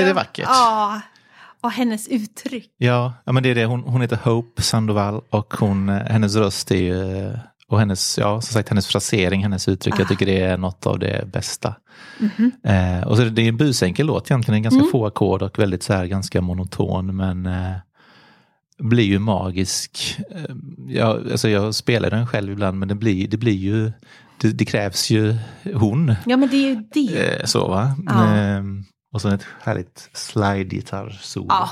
Är det vackert? Ja, och hennes uttryck. Ja, ja men det är det. Hon, hon heter Hope Sandoval och hon, eh, hennes röst är ju, och hennes, ja, som sagt, hennes frasering, hennes uttryck, jag tycker det är något av det bästa. Eh, och så är det, det är en busenkel låt egentligen, en ganska få ackord och väldigt så här ganska monoton men eh, blir ju magisk. Eh, jag, alltså jag spelar den själv ibland men det blir, det blir ju, det, det krävs ju hon. Ja, men det är ju det. Eh, så va? Ja. Och så ett härligt slide-gitarr-solo. Ja.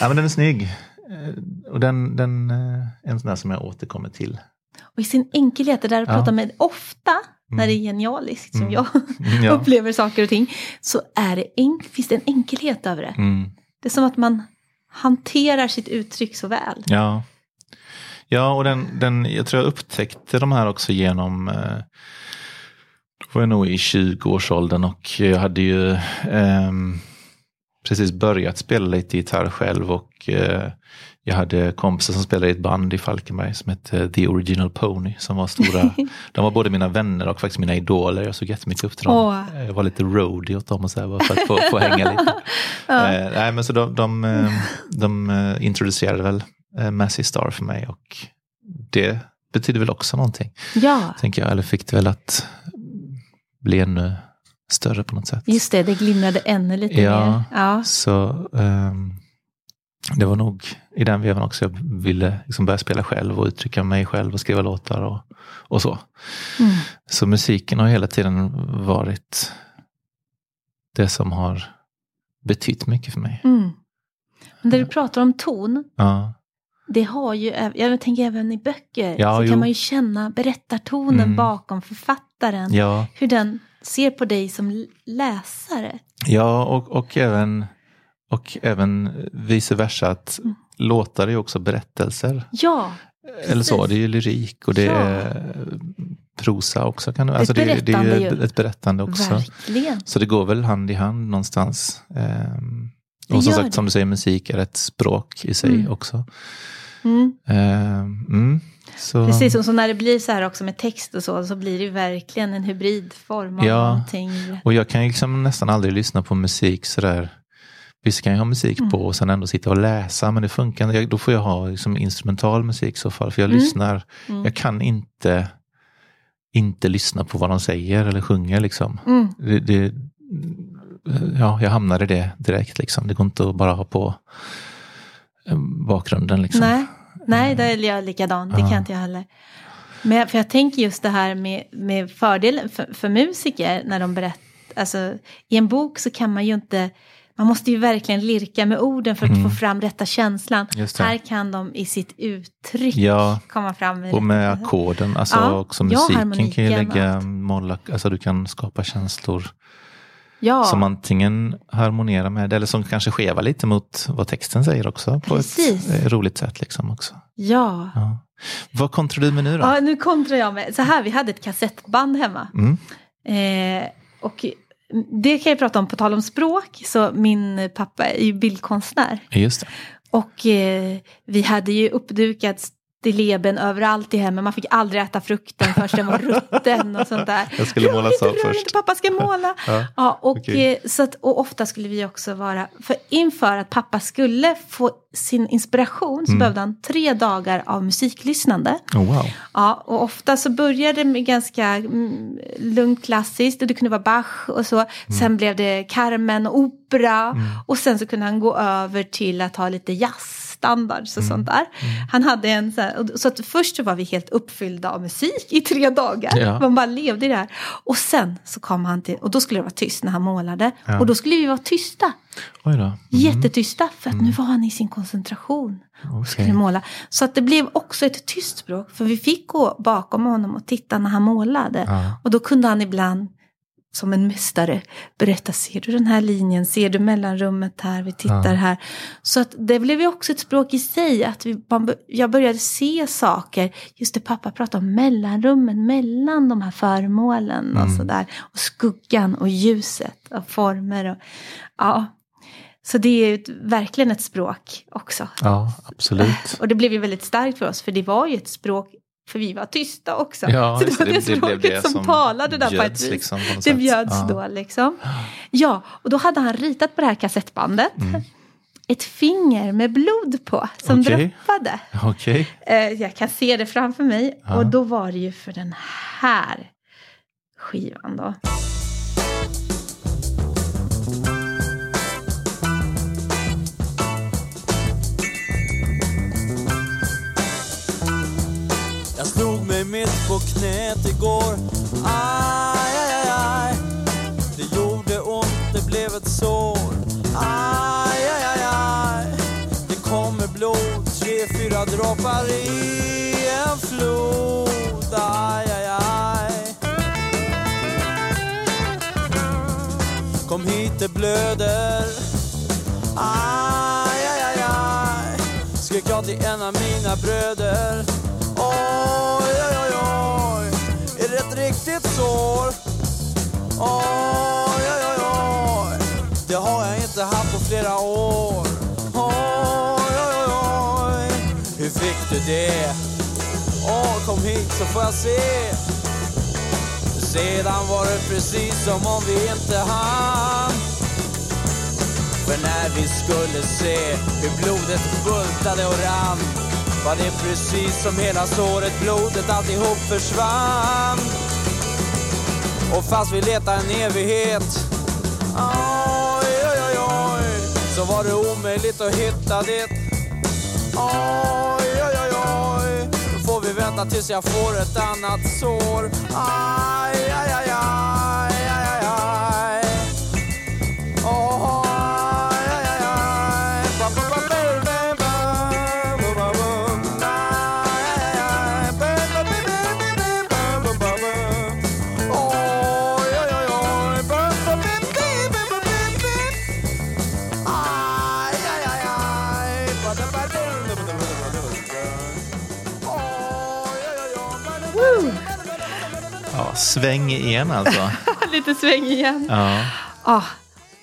Ja, men den är snygg. Eh, Och den, den eh, en sån där som jag återkommer till. Och i sin enkelhet, det där att Ja. prata med ofta när det är genialiskt, som Mm. jag Mm, ja. upplever saker och ting, så är det en, finns det en enkelhet över det. Mm. Det är som att man hanterar sitt uttryck så väl. Ja, ja och den, den, jag tror jag upptäckte de här också genom, eh, var jag nog i 20-årsåldern och jag hade ju ehm, precis börjat spela lite gitarr själv och eh, jag hade kompisar som spelade i ett band i Falkenberg som hette The Original Pony som var stora. de var både mina vänner och faktiskt mina idoler. Jag såg jättemycket upp till dem. Åh. Jag var lite roadie åt dem och så här, för att få, få hänga lite. eh, nej, men så de, de, eh, de eh, introducerade väl eh, Massey Star för mig och det betyder väl också någonting. Ja, Tänker jag, eller fick det väl att bli ännu större på något sätt. just det, det glimrade ännu lite Ja. mer. Ja. Så ehm, det var nog i den vevan också jag ville liksom börja spela själv och uttrycka mig själv och skriva låtar och, och så. Mm. Så musiken har hela tiden varit det som har betytt mycket för mig. Mm. Men där du pratar om ton, Ja, det har ju, jag tänker även i böcker, Ja, så jo. kan man ju känna berättartonen Mm. bakom författaren. ja, Hur den ser på dig som läsare. ja och, och, även, och även vice versa. att Mm. Låtar är ju också berättelser. Ja, Eller så, Precis. det är ju lyrik och det Ja. är prosa också. Kan, du- alltså det, det är ju ett berättande också. verkligen. Så det går väl hand i hand någonstans. Det och som sagt, det. som du säger, musik är ett språk i sig Mm. också. Mm. Ehm, mm, så, Precis, och så när det blir så här också med text och så, så blir det verkligen en hybridform av Ja. någonting. Och jag kan liksom nästan aldrig lyssna på musik sådär. Visst kan jag ha musik Mm. på och sen ändå sitta och läsa, men det funkar. Jag- Då får jag ha liksom instrumental musik i så fall, för jag Mm. lyssnar. Mm. Jag kan inte inte lyssna på vad de säger eller sjunger. Liksom. Mm. Det, det, ja, jag hamnar i det direkt. Liksom. Det går inte att bara ha på eh, bakgrunden. Liksom. Nej, nej, där är jag likadan. Det Ja. kan inte jag heller. Men jag- för jag tänker just det här med, med fördelen för, för musiker när de berättar. Alltså, I en bok så kan man ju inte, man måste ju verkligen lirka med orden för att Mm. få fram rätta känslan. Här kan de i sitt uttryck Ja, komma fram med och med ackorden. Alltså Ja, också ja, musiken kan ju lägga allt. moll, alltså du kan skapa känslor Ja, som antingen harmonerar med eller som kanske skevar lite mot vad texten säger också. På Precis. ett eh, roligt sätt. Liksom också. ja. Ja. Vad kontrar du med nu då? ja, nu kontrar jag med, så här, vi hade ett kassettband hemma. Mm. Eh, och det kan jag prata om på tal om språk. Så min pappa är ju bildkonstnär. Just det. Och eh, vi hade ju uppdukat stilleben överallt i hemmet. Man fick aldrig äta frukten förrän den var rutten och sånt där. Jag skulle målas inte rör först. Inte, pappa ska måla. Ja, Ja, och, okej. eh, så att, och ofta skulle vi också vara, för inför att pappa skulle få sin inspiration så Mm. behövde han tre dagar av musiklyssnande. Oh, wow. Ja, och ofta så började det med ganska mm, lugnt klassiskt, och det kunde vara Bach och så. Sen blev det Carmen och opera. Och sen så kunde han gå över till att ha lite jazzstandards och sånt där. Han hade en så här, och så att först så var vi helt uppfyllda av musik i tre dagar. Ja. Man bara levde i det här. Och sen så kom han till, och då skulle det vara tyst när han målade. Ja. Och då skulle vi vara tysta, Oj då. jättetysta, för att nu var han i sin koncentration Okej. skulle måla. Så att det blev också ett tyst språk. För vi fick gå bakom honom och titta när han målade. Ja. Och då kunde han ibland, som en mästare, berätta, ser du den här linjen, ser du mellanrummet här, vi tittar Ja. här. Så att det blev ju också ett språk i sig, att vi, man, jag började se saker, just det pappa pratade om mellanrummen mellan de här föremålen och Mm. sådär. Och skuggan och ljuset och former. Och, ja. Så det är ju ett, verkligen ett språk också. Ja, absolut. Och det blev ju väldigt starkt för oss, för det var ju ett språk, för vi var tysta också. Ja, så det var det, det, språket det som, som talade där på ett vis. liksom på det bjöds Ja. då liksom. Ja, och då hade han ritat på det här kassettbandet. Mm. Ett finger med blod på, som Okej. droppade. Okej. Eh, jag kan se det framför mig. Ja. Och då var det ju för den här skivan då. Mitt på knät igår. Aj, aj, aj, aj. Det gjorde ont, det blev ett sår. Aj, aj, aj, aj. Det kommer blod, tre, fyra droppar i en flod. Aj, aj, aj. Kom hit, det blöder. Aj, aj, aj, aj. Skrek jag till en av mina bröder. Oj, oj ett sår? Oj, oj, oj, oj. Det har jag inte haft på flera år. Oj, oj, oj, oj. Hur fick du det? Åh, kom hit så får jag se. Sedan var det precis som om vi inte hann. För när vi skulle se hur blodet bultade och rann var det precis som hela såret, blodet alltihop försvann. Och fast vi letar en evighet. Oj, oj, oj, oj. Så var det omöjligt att hitta det. Oj, oj, oj, oj. Då får vi vänta tills jag får ett annat sår. Aj, aj, aj, aj, sväng igen alltså. Lite sväng igen. Ja. Ah,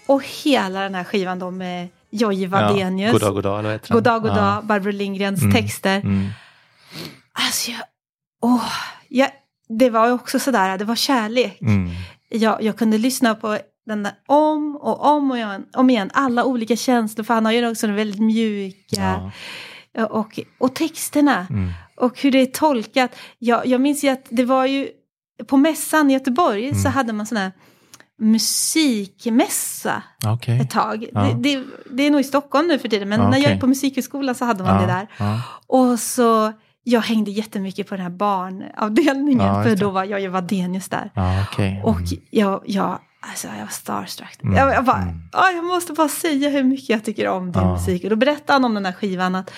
och hela den här skivan då med Jojje Wadenius. Ja. Goddag, goddag, eller vad heter? Goddag, goddag, Ja. Barbro Lindgrens Mm. texter. Mm. Alltså, jag, åh, jag, det var ju också sådär, det var kärlek. Mm. Jag, jag kunde lyssna på den där om och om och igen, om igen, alla olika känslor, för han har ju också den väldigt mjuka. Ja. Och, och texterna, Mm. och hur det är tolkat. Jag, jag minns ju att det var ju, på mässan i Göteborg så Mm. hade man sån här musikmässa Okej. ett tag. Ja. Det, det, det är nog i Stockholm nu för tiden, men Ja, när jag gick på musikhögskolan så hade man det där. Ja. Och så, jag hängde jättemycket på den här barnavdelningen, Ja, för då var jag ju Wadenius där. Ja, okej. Och Mm. jag, jag, alltså jag var starstruck. Mm, Jag, jag, bara, mm. "Ah, jag måste bara säga hur mycket jag tycker om din Ja. musik. Och då berättade han om den här skivan att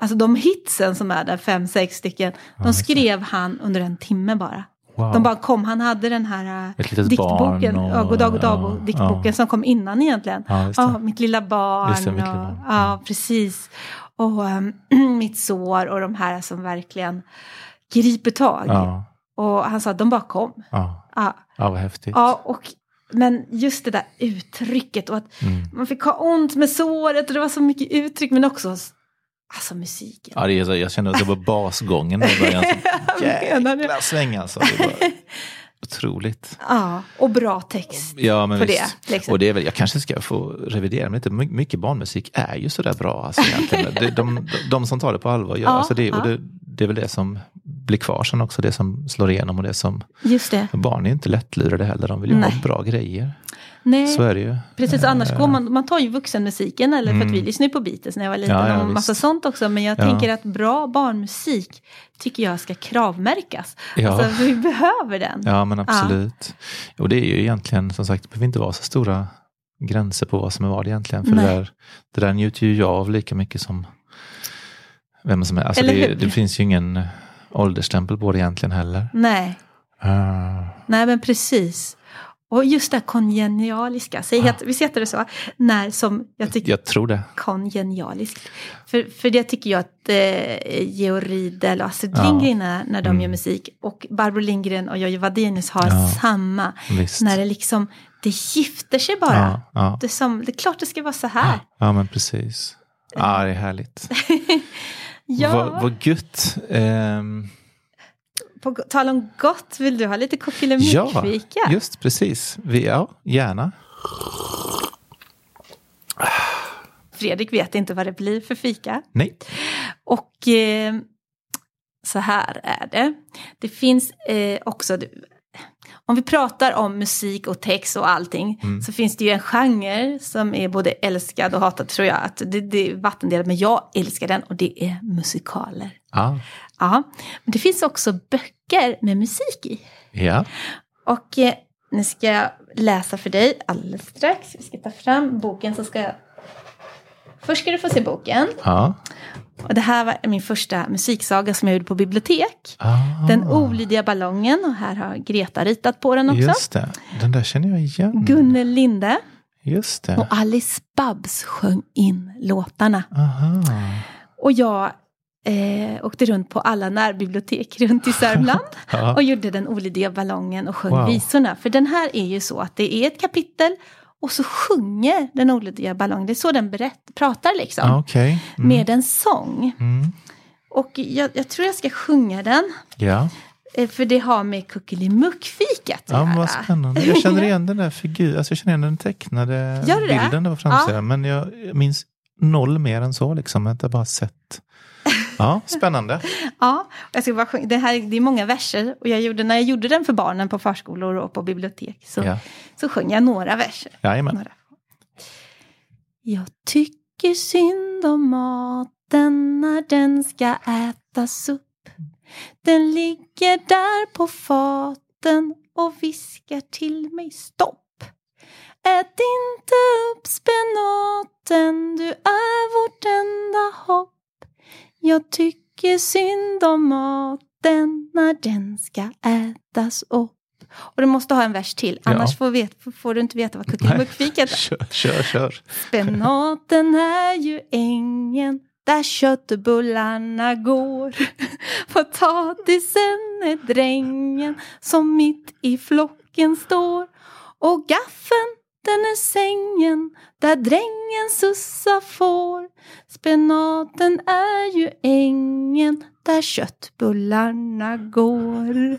Alltså de hitsen som är där, fem, sex stycken, de skrev han under en timme bara. Wow. De bara kom, han hade den här äh, diktboken, och- ja, Goddag Goddag, ja, diktboken ja. som kom innan egentligen. Ja. Ja, mitt lilla barn. Det, mitt och, lilla barn. Ja, precis. Och ehm, mitt sår och de här som verkligen griper tag. Ja, Och han sa att de bara kom. ja. Ja, ja, vad häftigt. ja och, men just det där uttrycket och att Mm. man fick ha ont med såret och det var så mycket uttryck men också alltså musiken. Ja, det är, så- jag kände att det var basgången i början. Jäkla sväng alltså. Otroligt. Ja, och bra text. Ja, men På visst. det, liksom. Och det är väl, jag kanske ska få revidera mig lite. My- Mycket barnmusik är ju sådär bra. Alltså, egentligen. de, de, de som tar det på allvar gör Ja, alltså det. Och ja. det, det är väl det som blir kvar sen också. Det som slår igenom och det som... Just det. Barn är inte lättlurade heller. De vill ju Nej. ha bra grejer. Nej. Ju. Precis, annars går man, man tar ju vuxenmusiken, eller för att Mm. vi lyssnade på Beatles när jag var liten Ja, ja, och massa visst. sånt också. Men jag Ja. tänker att bra barnmusik tycker jag ska kravmärkas. Ja. Alltså vi behöver den. Ja men absolut. Och det är ju egentligen som sagt, det behöver inte vara så stora gränser på vad som är vad egentligen. För det där, det där njuter ju jag av lika mycket som vem som är. Alltså Eller det, det finns ju ingen åldersstämpel på det egentligen heller. Nej, Ah. nej men precis. Och just det kongenialiska, säg Ja. att, visst heter det så? När som, jag tycker Jag tror det. kongenialiskt. För, för det tycker jag att eh, Georg Riedel och Astrid Ja. Lindgren är när de Mm. gör musik. Och Barbro Lindgren och Jojje Wadenius har Ja. samma. Visst. När det liksom, det gifter sig bara. ja. Det, som, det är klart det ska vara så här. ja men precis. Ja det är härligt. Ja, Vad, vad gött. Ehm, på tal om gott, vill du ha lite ja, kockelimuckfika? just precis. Vi, ja, gärna. Fredrik vet inte vad det blir för fika. Nej. Och eh, så här är det. Det finns eh, också, om vi pratar om musik och text och allting, Mm. så finns det ju en genre som är både älskad och hatad tror jag. Att det, det är vattendelat, men jag älskar den och det är musikaler. Ja. Ja, men det finns också böcker med musik i. ja. Och eh, nu ska jag läsa för dig alldeles strax. Vi ska ta fram boken så ska jag... Först ska du få se boken. ja. Och det här var min första musiksaga som jag gjorde på bibliotek. Ah. Den olydiga ballongen och här har Greta ritat på den också. Just det, den där känner jag igen. Gunnel Linde Just det. och Alice Babs sjöng in låtarna. Aha. Och jag eh, åkte runt på alla närbibliotek runt i Sörmland. Ja. Och gjorde den olydiga ballongen och sjöng Wow. visorna. För den här är ju så att det är ett kapitel och så sjunger den olydiga ballongen. Det är så den berätt, pratar liksom. Ja, Okej. Mm. Med en sång. Mm. Och jag, jag tror jag ska sjunga den. Ja. eh, För det har med kuckelimuckfikat att ja, men vad göra. spännande. Jag känner igen den där figuren, alltså jag känner igen den tecknade Gör det? bilden där på framsidan. Men jag minns noll mer än så liksom. Jag har bara sett. Ja, spännande. Ja, jag ska bara sjunga. Det, här, det är många verser. Och jag gjorde, när jag gjorde den för barnen på förskolor och på bibliotek så, Ja. så sjöng jag några verser. Jajamän. Några. Jag tycker synd om maten när den ska ätas upp. Den ligger där på faten och viskar till mig stopp. Ät inte upp spenaten, tycker synd om maten när den ska ätas upp. Och du måste ha en vers till, Ja. annars får, vet, får du inte veta vad kuckelimuckfikat är. Kör, kör, kör. Spenaten är ju ängen där köttbullarna går. Potatisen är drängen som mitt i flocken står. Och gaffeln den är sängen där drängen sussa får. Spenaten är ju ängen där köttbullarna går.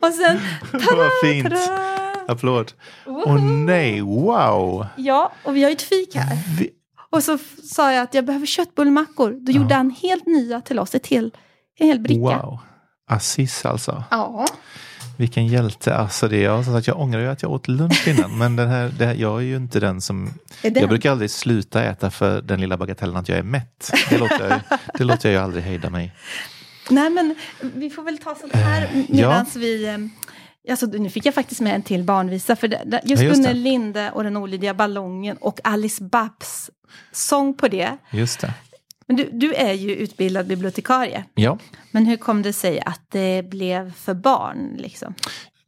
Och sen... Vad fint. tada! Applåd. Åh nej, wow. Ja, och vi har ju ett fik här. Vi, Och så sa jag att jag behöver köttbullmackor. Då gjorde han helt nya till oss, ett hel, en hel bricka. wow. Assis alltså. Ja. Vilken hjälte. Alltså det, jag, som sagt, jag ångrar ju att jag åt lunch innan. men den här, det här, jag är ju inte den som... Den? Jag brukar aldrig sluta äta för den lilla bagatellen att jag är mätt. Det låter jag, ju- det låter jag ju aldrig hejda mig. Nej, men vi får väl ta sånt här Eh, medan vi... eh, Alltså, nu fick jag faktiskt med en till barnvisa. För det, just, Ja, just. Gunnel Linde och den olydiga ballongen och Alice Babs sång på det. Just det. Men du, du är ju utbildad bibliotekarie. Ja, Men hur kom det sig att det blev för barn? Liksom?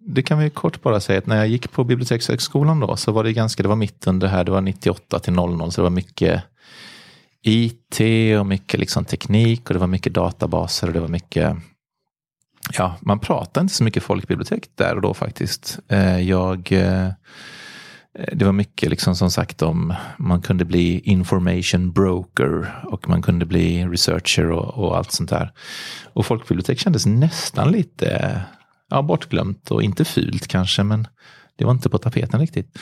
det kan vi kort bara säga att när jag gick på Bibliotekshögskolan då så var det ganska, det var mitt under här, det var 98 till 00 så det var mycket IT och mycket liksom teknik och det var mycket databaser och det var mycket Ja, man pratade inte så mycket folkbibliotek där och då faktiskt. Eh, Jag eh, Eh, det var mycket liksom som sagt om man kunde bli information broker och man kunde bli researcher och, och allt sånt där. Och folkbibliotek kändes nästan lite ja, bortglömt och inte fult kanske, men det var inte på tapeten riktigt.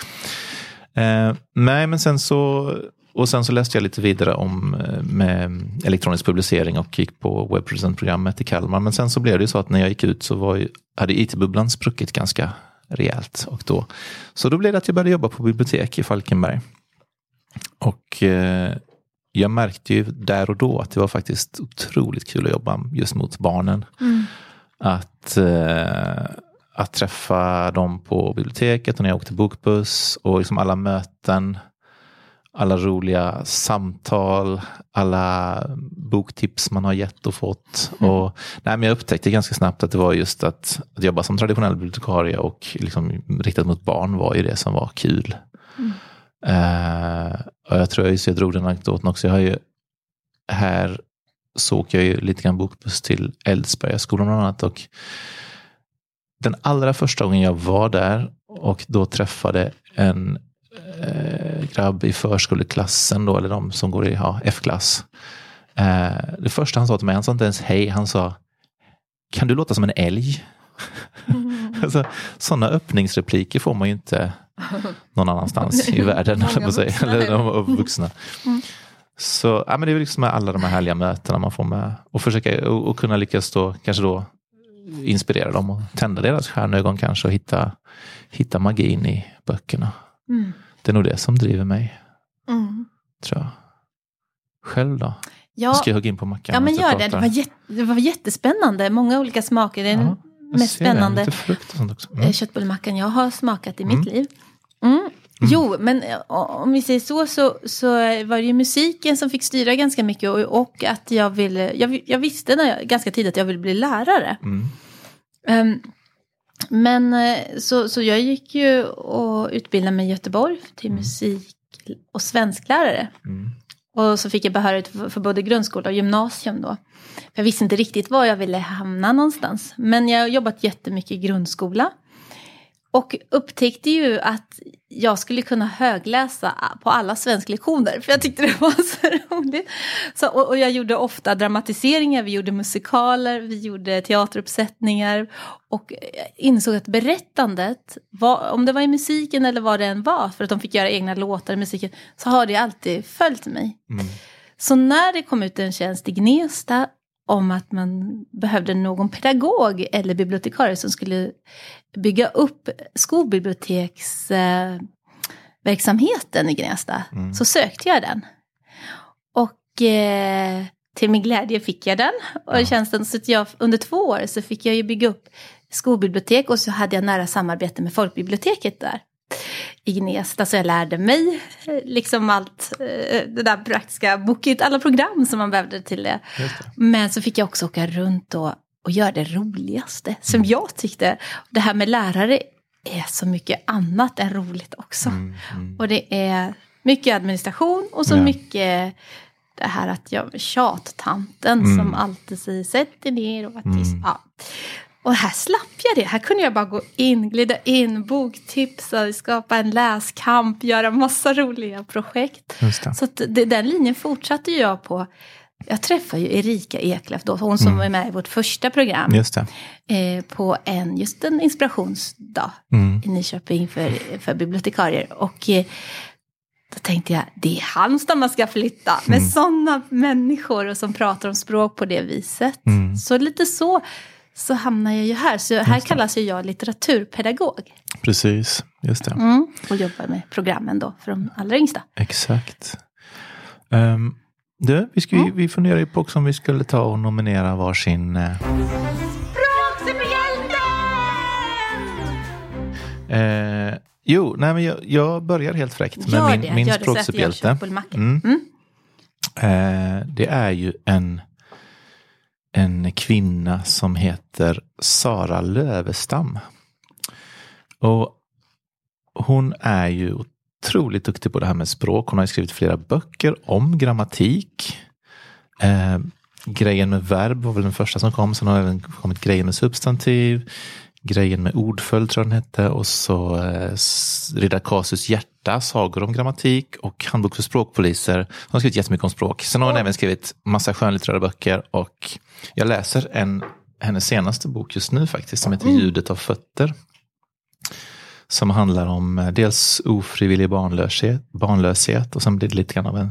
Eh, nej, men sen så och sen så läste jag lite vidare om eh, med elektronisk publicering och gick på webbproducentprogrammet i Kalmar. Men sen så blev det ju så att när jag gick ut så var ju, hade IT-bubblan spruckit ganska rejält. Och då, så då blev det att jag började jobba på bibliotek i Falkenberg. Och eh, jag märkte ju där och då att det var faktiskt otroligt kul att jobba just mot barnen. Att, eh, att träffa dem på biblioteket och när jag åkte bokbuss och liksom alla möten. Alla roliga samtal, alla boktips man har gett och fått. Och, nej, men jag upptäckte ganska snabbt att det var just att, att jobba som traditionell bibliotekarie och liksom riktat mot barn var ju det som var kul. Eh, och jag tror jag, just, jag drog den anekdoten också. Jag har ju, här så åker jag ju lite grann bokbuss till Eldsbergaskolan bland annat. Och den allra första gången jag var där och då träffade en eh, grabb i förskoleklassen då, eller de som går i ja, F-klass. Eh, det första han sa till mig, han sa inte ens hej, han sa Kan du låta som en älg? alltså, sådana öppningsrepliker får man ju inte någon annanstans i världen. Säga. vuxna. Eller av vuxna. Så ja, men det är liksom alla de här härliga mötena man får med. Och försöka och, och kunna lyckas då kanske då inspirera dem och tända deras stjärnögon kanske och hitta, hitta magin i böckerna. Mm. Det är nog det som driver mig, Mm. tror jag. Själv då? Ja, Ska jag hugga in på mackan? ja, men gör det. Det var, jätte, det var jättespännande. Många olika smaker. Det är den Ja, jag mest spännande mm. Mm. köttbullemackan jag har smakat i Mm. mitt liv. Mm. Jo, men eh, om vi säger så, så så var det ju musiken som fick styra ganska mycket och, och att jag ville, jag, jag visste när jag, ganska tidigt att jag ville bli lärare. Mm. Men eh, så, så jag gick ju och utbildade mig i Göteborg till musik och svensklärare. Mm. Och så fick jag behörighet för, för både grundskola och gymnasium då. För jag visste inte riktigt var jag ville hamna någonstans. Men jag har jobbat jättemycket i grundskola. Och upptäckte ju att jag skulle kunna högläsa på alla svensklektioner. För jag tyckte det var så roligt. Så, och, och jag gjorde ofta dramatiseringar, vi gjorde musikaler, vi gjorde teateruppsättningar. Och insåg att berättandet, var, om det var i musiken eller vad det än var, för att de fick göra egna låtar i musiken, så har det alltid följt mig. Så när det kom ut en tjänst i Gnesta om att man behövde någon pedagog eller bibliotekarie som skulle bygga upp skolbiblioteksverksamheten i Gnesta, så sökte jag den. Och eh, till min glädje fick jag den. Och tjänsten, så att jag, under två år så fick jag ju bygga upp skolbibliotek och så hade jag nära samarbete med folkbiblioteket där i Gnesta. Så jag lärde mig eh, liksom allt eh, det där praktiska, boket, alla program som man behövde till det. Men så fick jag också åka runt och, och göra det roligaste som jag tyckte. Det här med lärare är så mycket annat än roligt också. Och det är mycket administration och så Ja. mycket det här att jag tjattanten som alltid säger sätt dig ner och var tyst. Ja. Och här slapp jag det. Här kunde jag bara gå in, glida in, boktipsa, skapa en läskamp, göra massa roliga projekt. Så det, den linjen fortsatte jag på. Jag träffade ju Erika Eklöf då, hon som var med i vårt första program. Eh, på en, just en inspirationsdag i Nyköping för, för bibliotekarier. Och eh, då tänkte jag, det är Halmstad man ska flytta. Med sådana människor och som pratar om språk på det viset. Så lite så, så hamnar jag ju här. Så här kallas ju jag litteraturpedagog. Precis, just det. Mm. Och jobbar med programmen då för de allra yngsta. Exakt. Um, du, vi, ska, ju- vi funderar ju på också om vi skulle ta och nominera varsin... Uh, eh, jo, nej men jag, jag börjar helt fräckt med min, min det språksuperhjälte. Mm. Mm. Eh, det är ju en, en kvinna som heter Sara Lövestam. Och hon är ju otroligt duktig på det här med språk. Hon har ju skrivit flera böcker om grammatik. Eh, grejen med verb var väl den första som kom. Sen har även kommit grejen med substantiv. Grejen med ordföljd tror jag den hette. Och så eh, Riddar Kasus hjärta, sagor om grammatik och handbok för språkpoliser. Hon har skrivit jättemycket om språk. Sen har hon även skrivit massa skönlitterära böcker. Och jag läser en, hennes senaste bok just nu faktiskt, som heter Ljudet av fötter. Som handlar om eh, dels ofrivillig barnlöshet, barnlöshet och sen blir det lite grann av en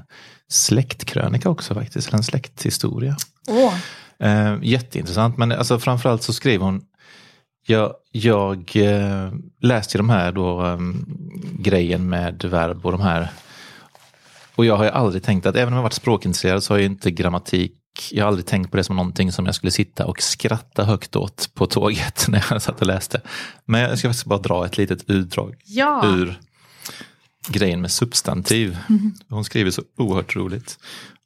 släktkrönika också faktiskt, eller en släkthistoria. Åh, Eh, jätteintressant, men alltså framförallt så skriver hon jag, jag eh, läste de här då, em, grejen med verb och de här. Och jag har ju aldrig tänkt att, även om jag varit språkintresserad så har jag inte grammatik, jag har aldrig tänkt på det som någonting som jag skulle sitta och skratta högt åt på tåget när jag satt och läste. Men jag ska faktiskt bara dra ett litet utdrag Ja. ur grejen med substantiv. Hon skriver så oerhört roligt.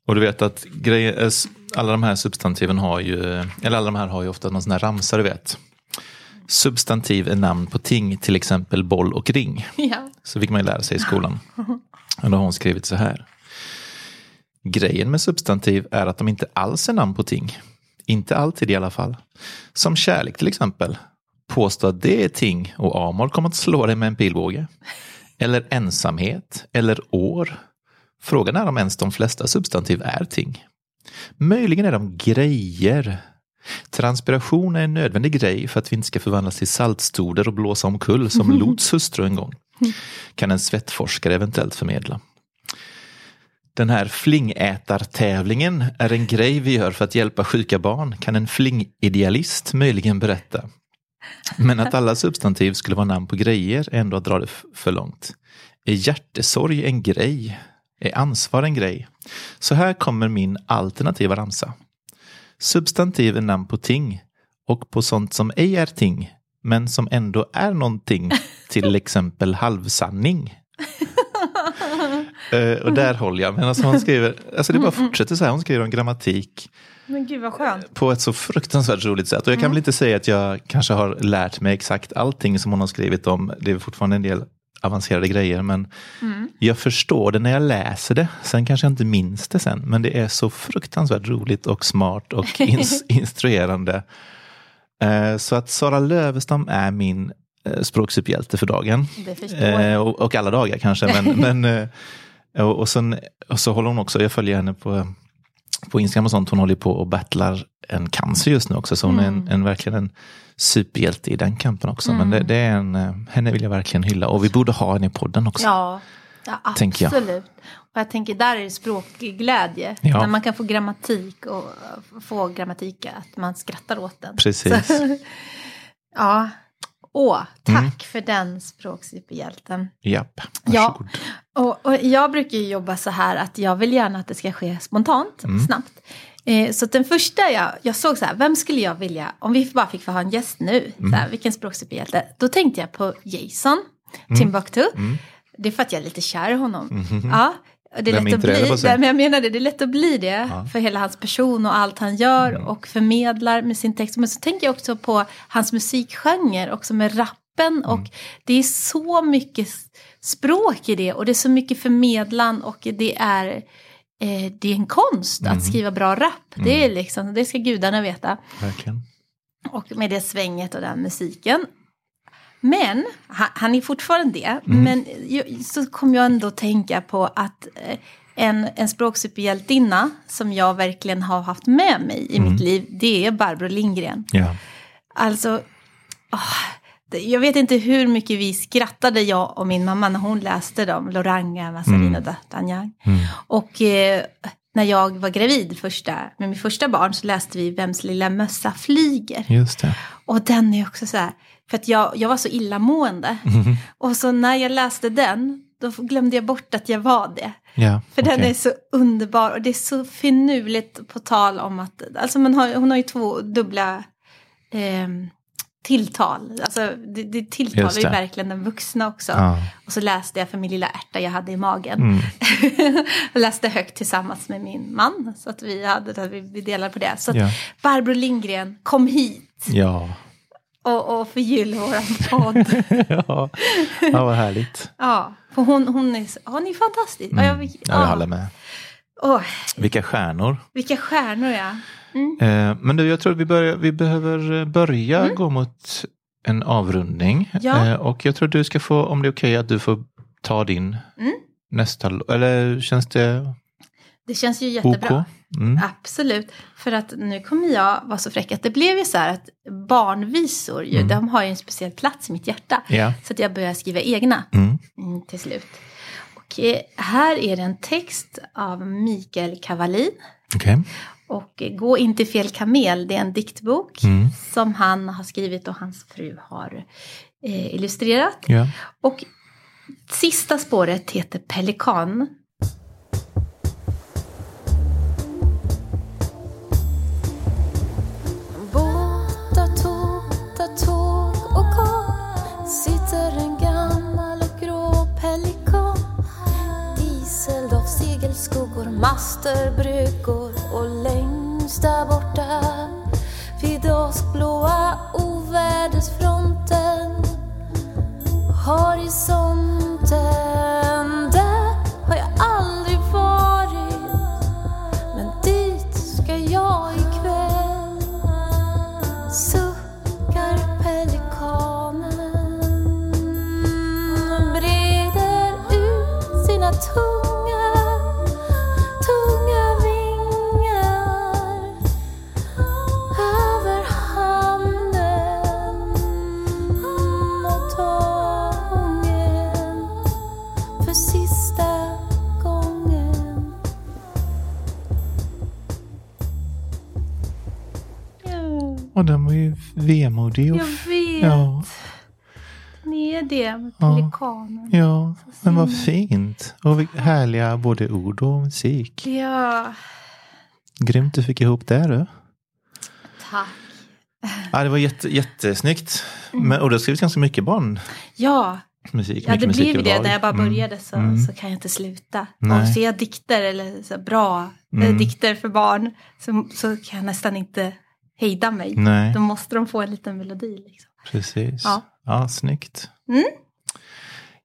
Och du vet att grejer, eh, alla de här substantiven har ju, eller alla de här har ju ofta någon sån här ramsa du vet. Substantiv är namn på ting, till exempel boll och ring. ja. Så fick man ju lära sig i skolan. Och då har hon skrivit så här. Grejen med substantiv är att de inte alls är namn på ting. Inte alltid i alla fall. Som kärlek till exempel. Påstå att det är ting och Amor kommer att slå dig med en pilbåge. Eller ensamhet. Eller år. Frågan är om ens de flesta substantiv är ting. Möjligen är de grejer. Transpiration är en nödvändig grej för att vi inte ska förvandlas till saltstoder och blåsa omkull som Lots hustru en gång. Kan en svettforskare eventuellt förmedla. Den här flingätartävlingen är en grej vi gör för att hjälpa sjuka barn, kan en flingidealist möjligen berätta. Men att alla substantiv skulle vara namn på grejer är ändå att dra det för långt. Är hjärtesorg en grej? Är ansvar en grej? Så här kommer min alternativa ramsa. Substantiv är namn på ting och på sånt som ej är ting, men som ändå är någonting, till exempel halvsanning. Eh, och där håller jag. Men alltså hon skriver, alltså det bara fortsätter så här. Hon skriver om grammatik Men gud vad skönt. på ett så fruktansvärt roligt sätt. Och jag kan väl inte säga att jag kanske har lärt mig exakt allting som hon har skrivit om. Det är fortfarande en del avancerade grejer. Men Jag förstår det när jag läser det. Sen kanske jag inte minns det sen. Men det är så fruktansvärt roligt och smart och ins- instruerande. Eh, så att Sara Lövestam är min eh, språksuperhjälte för dagen. Eh, och, och alla dagar kanske. Men, men, eh, och, och, sen, och så håller hon också, jag följer henne på, på Instagram och sånt, hon håller på och battlar en cancer just nu också. Så hon är en, en, verkligen en superhjälte i den kampen också. Men det, det är en, eh, henne vill jag verkligen hylla. Och vi borde ha henne i podden också. Ja, ja Tänker jag. absolut. Och jag tänker där är det språkglädje. Ja. När man kan få grammatik och få grammatik att man skrattar åt den. Precis. Så, ja. Åh, tack Mm. för den språksuperhjälten. Japp, Ja. varsågod. Och, och jag brukar ju jobba så här att jag vill gärna att det ska ske spontant, Mm. snabbt. Eh, så den första jag, jag såg så här, vem skulle jag vilja, om vi bara fick få ha en gäst nu, Mm. så här, vilken språksuperhjälte? Då tänkte jag på Jason, Mm. Timbuktu. Det är för att jag är lite kär i honom. Ja, och det är Vem lätt att det, bli, nej, men jag menar det, det är lätt att bli det för hela hans person och allt han gör Mm. och förmedlar med sin text. Men så tänker jag också på hans musikgenre, också med rappen Mm. och det är så mycket språk i det och det är så mycket förmedlan och det är, eh, det är en konst Mm. att skriva bra rap. Det, är liksom, det ska gudarna veta. Verkligen. Och med det svänget och den musiken. Men, han, han är fortfarande det. Mm. Men ju- så kom jag ändå tänka på att eh, en, en språksuperhjältinna som jag verkligen har haft med mig i Mm. mitt liv, det är Barbro Lindgren. Ja. Alltså, åh, jag vet inte hur mycket vi skrattade, jag och min mamma, när hon läste dem, Loranga, Mazzarino, Mm. D'Artagnan. Och eh, när jag var gravid första, med min första barn så läste vi Vems lilla mössa flyger. Just det. Och den är också så här, för att jag, jag var så illamående. Och så när jag läste den, då glömde jag bort att jag var det. Ja, För den okej. är så underbar och det är så finurligt på tal om att, alltså man har, hon har ju två dubbla ehm, tilltal. Alltså det, det tilltalar Just ju det. verkligen den vuxna också. Ja. Och så läste jag för min lilla ärta jag hade i magen. Mm. jag läste högt tillsammans med min man. Så att vi, hade, vi, vi delade på det. Så att Ja. Barbro Lindgren, kom hit Ja. och, och förgyll våran podd. ja. ja, vad härligt. ja, för hon, hon, är, hon är fantastisk. Ja, jag, Mm. Ja, jag håller med. Åh, Vilka stjärnor. vilka stjärnor ja. Eh, men du, jag tror att vi, börjar, vi behöver börja gå mot en avrundning. Mm. Ja. Eh, och jag tror att du ska få, om det är okej, att du får ta din Mm. nästa, eller känns det Det känns ju OK? jättebra. Mm. Absolut. För att nu kommer jag vara så fräck att det blev ju så här att barnvisor, ju, de har ju en speciell plats i mitt hjärta. Ja. Så att jag börjar skriva egna Mm. mm, till slut. Eh, här är det en text av Mikael Kavalin. Okej. Och eh, Gå inte fel kamel, det är en diktbok Mm. som han har skrivit och hans fru har eh, illustrerat. Ja. Och sista spåret heter Pelikan. Master, bryggor och längst där borta vid åskblåa ovädersfronten horisonten. Och den var ju vemodig. Och Jag vet. ja, Ni är det med Ja. pelikanen. ja, men vad fint. Och härliga både ord och musik. Ja, Grymt du fick ihop det du. tack. Ja, det var jätte, jättesnyggt. Men, och du har skrivit ganska mycket barnmusik. Ja, ja mycket det musik blev det. När jag bara Mm. började så, Mm. så kan jag inte sluta. Nej. Och ser jag dikter eller så bra eh, Mm. dikter för barn så, så kan jag nästan inte hejda mig. Nej, Då måste de få en liten melodi. Liksom. precis. Ja. Ja. snyggt. Mm.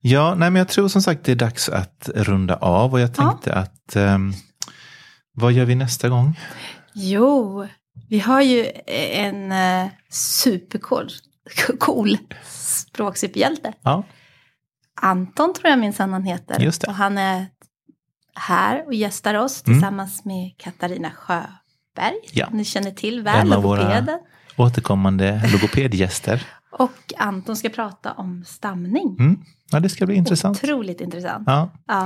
Ja, nej, men jag tror som sagt det är dags att runda av och jag tänkte att ehm, vad gör vi nästa gång? Jo, vi har ju en uh, supercool cool språksuperhjälte. Ja, Anton tror jag minsann han heter. Just det. Och han är här och gästar oss Mm. tillsammans med Katarina Sjöberg. Ja. Ni känner till väl, En av våra- logopeden. återkommande logopedgäster. Och Anton ska prata om stamning. Mm. Ja, det ska bli intressant. Otroligt intressant. Ja. Ja.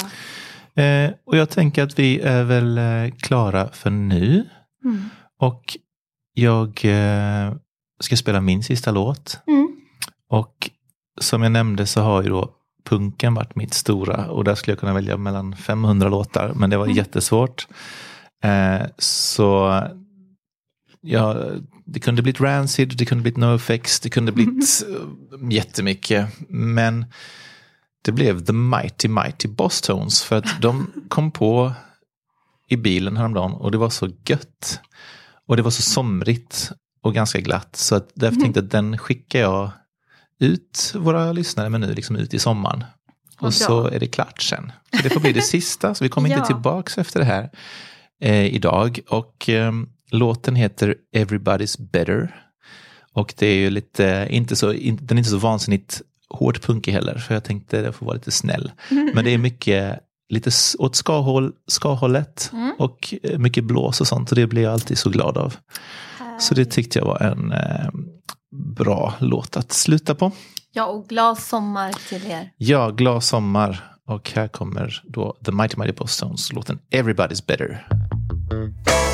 Eh, och jag tänker att vi är väl eh, klara för nu. Mm. Och jag eh, ska spela min sista låt. Mm. Och som jag nämnde så har ju då punken varit mitt stora och där skulle jag kunna välja mellan 500 låtar men det var Mm. jättesvårt. Eh, så ja, det kunde blivit Rancid, det kunde blivit NoFX, det kunde blivit eh, jättemycket. Men det blev The Mighty Mighty Boss Tones för att de kom på i bilen häromdagen och det var så gött. Och det var så somrigt och ganska glatt så att därför tänkte jag att den skickar jag ut våra lyssnare med nu, liksom ut i sommaren. Och så är det klart sen. Så det får bli det sista, så vi kommer Ja. inte tillbaks efter det här eh, idag. Och eh, låten heter Everybody's Better. Och det är ju lite, inte så, in, den är inte så vansinnigt hårt punkig heller, för jag tänkte det får vara lite snäll. Men det är mycket lite åt ska-håll, ska-hållet och eh, mycket blås och sånt och det blir jag alltid så glad av. Så det tyckte jag var en eh, bra låt att sluta på. Ja, och glad sommar till er. Ja, glad sommar. Och här kommer då The Mighty Mighty Boss Stones låten Everybody's Better. Mm-hmm.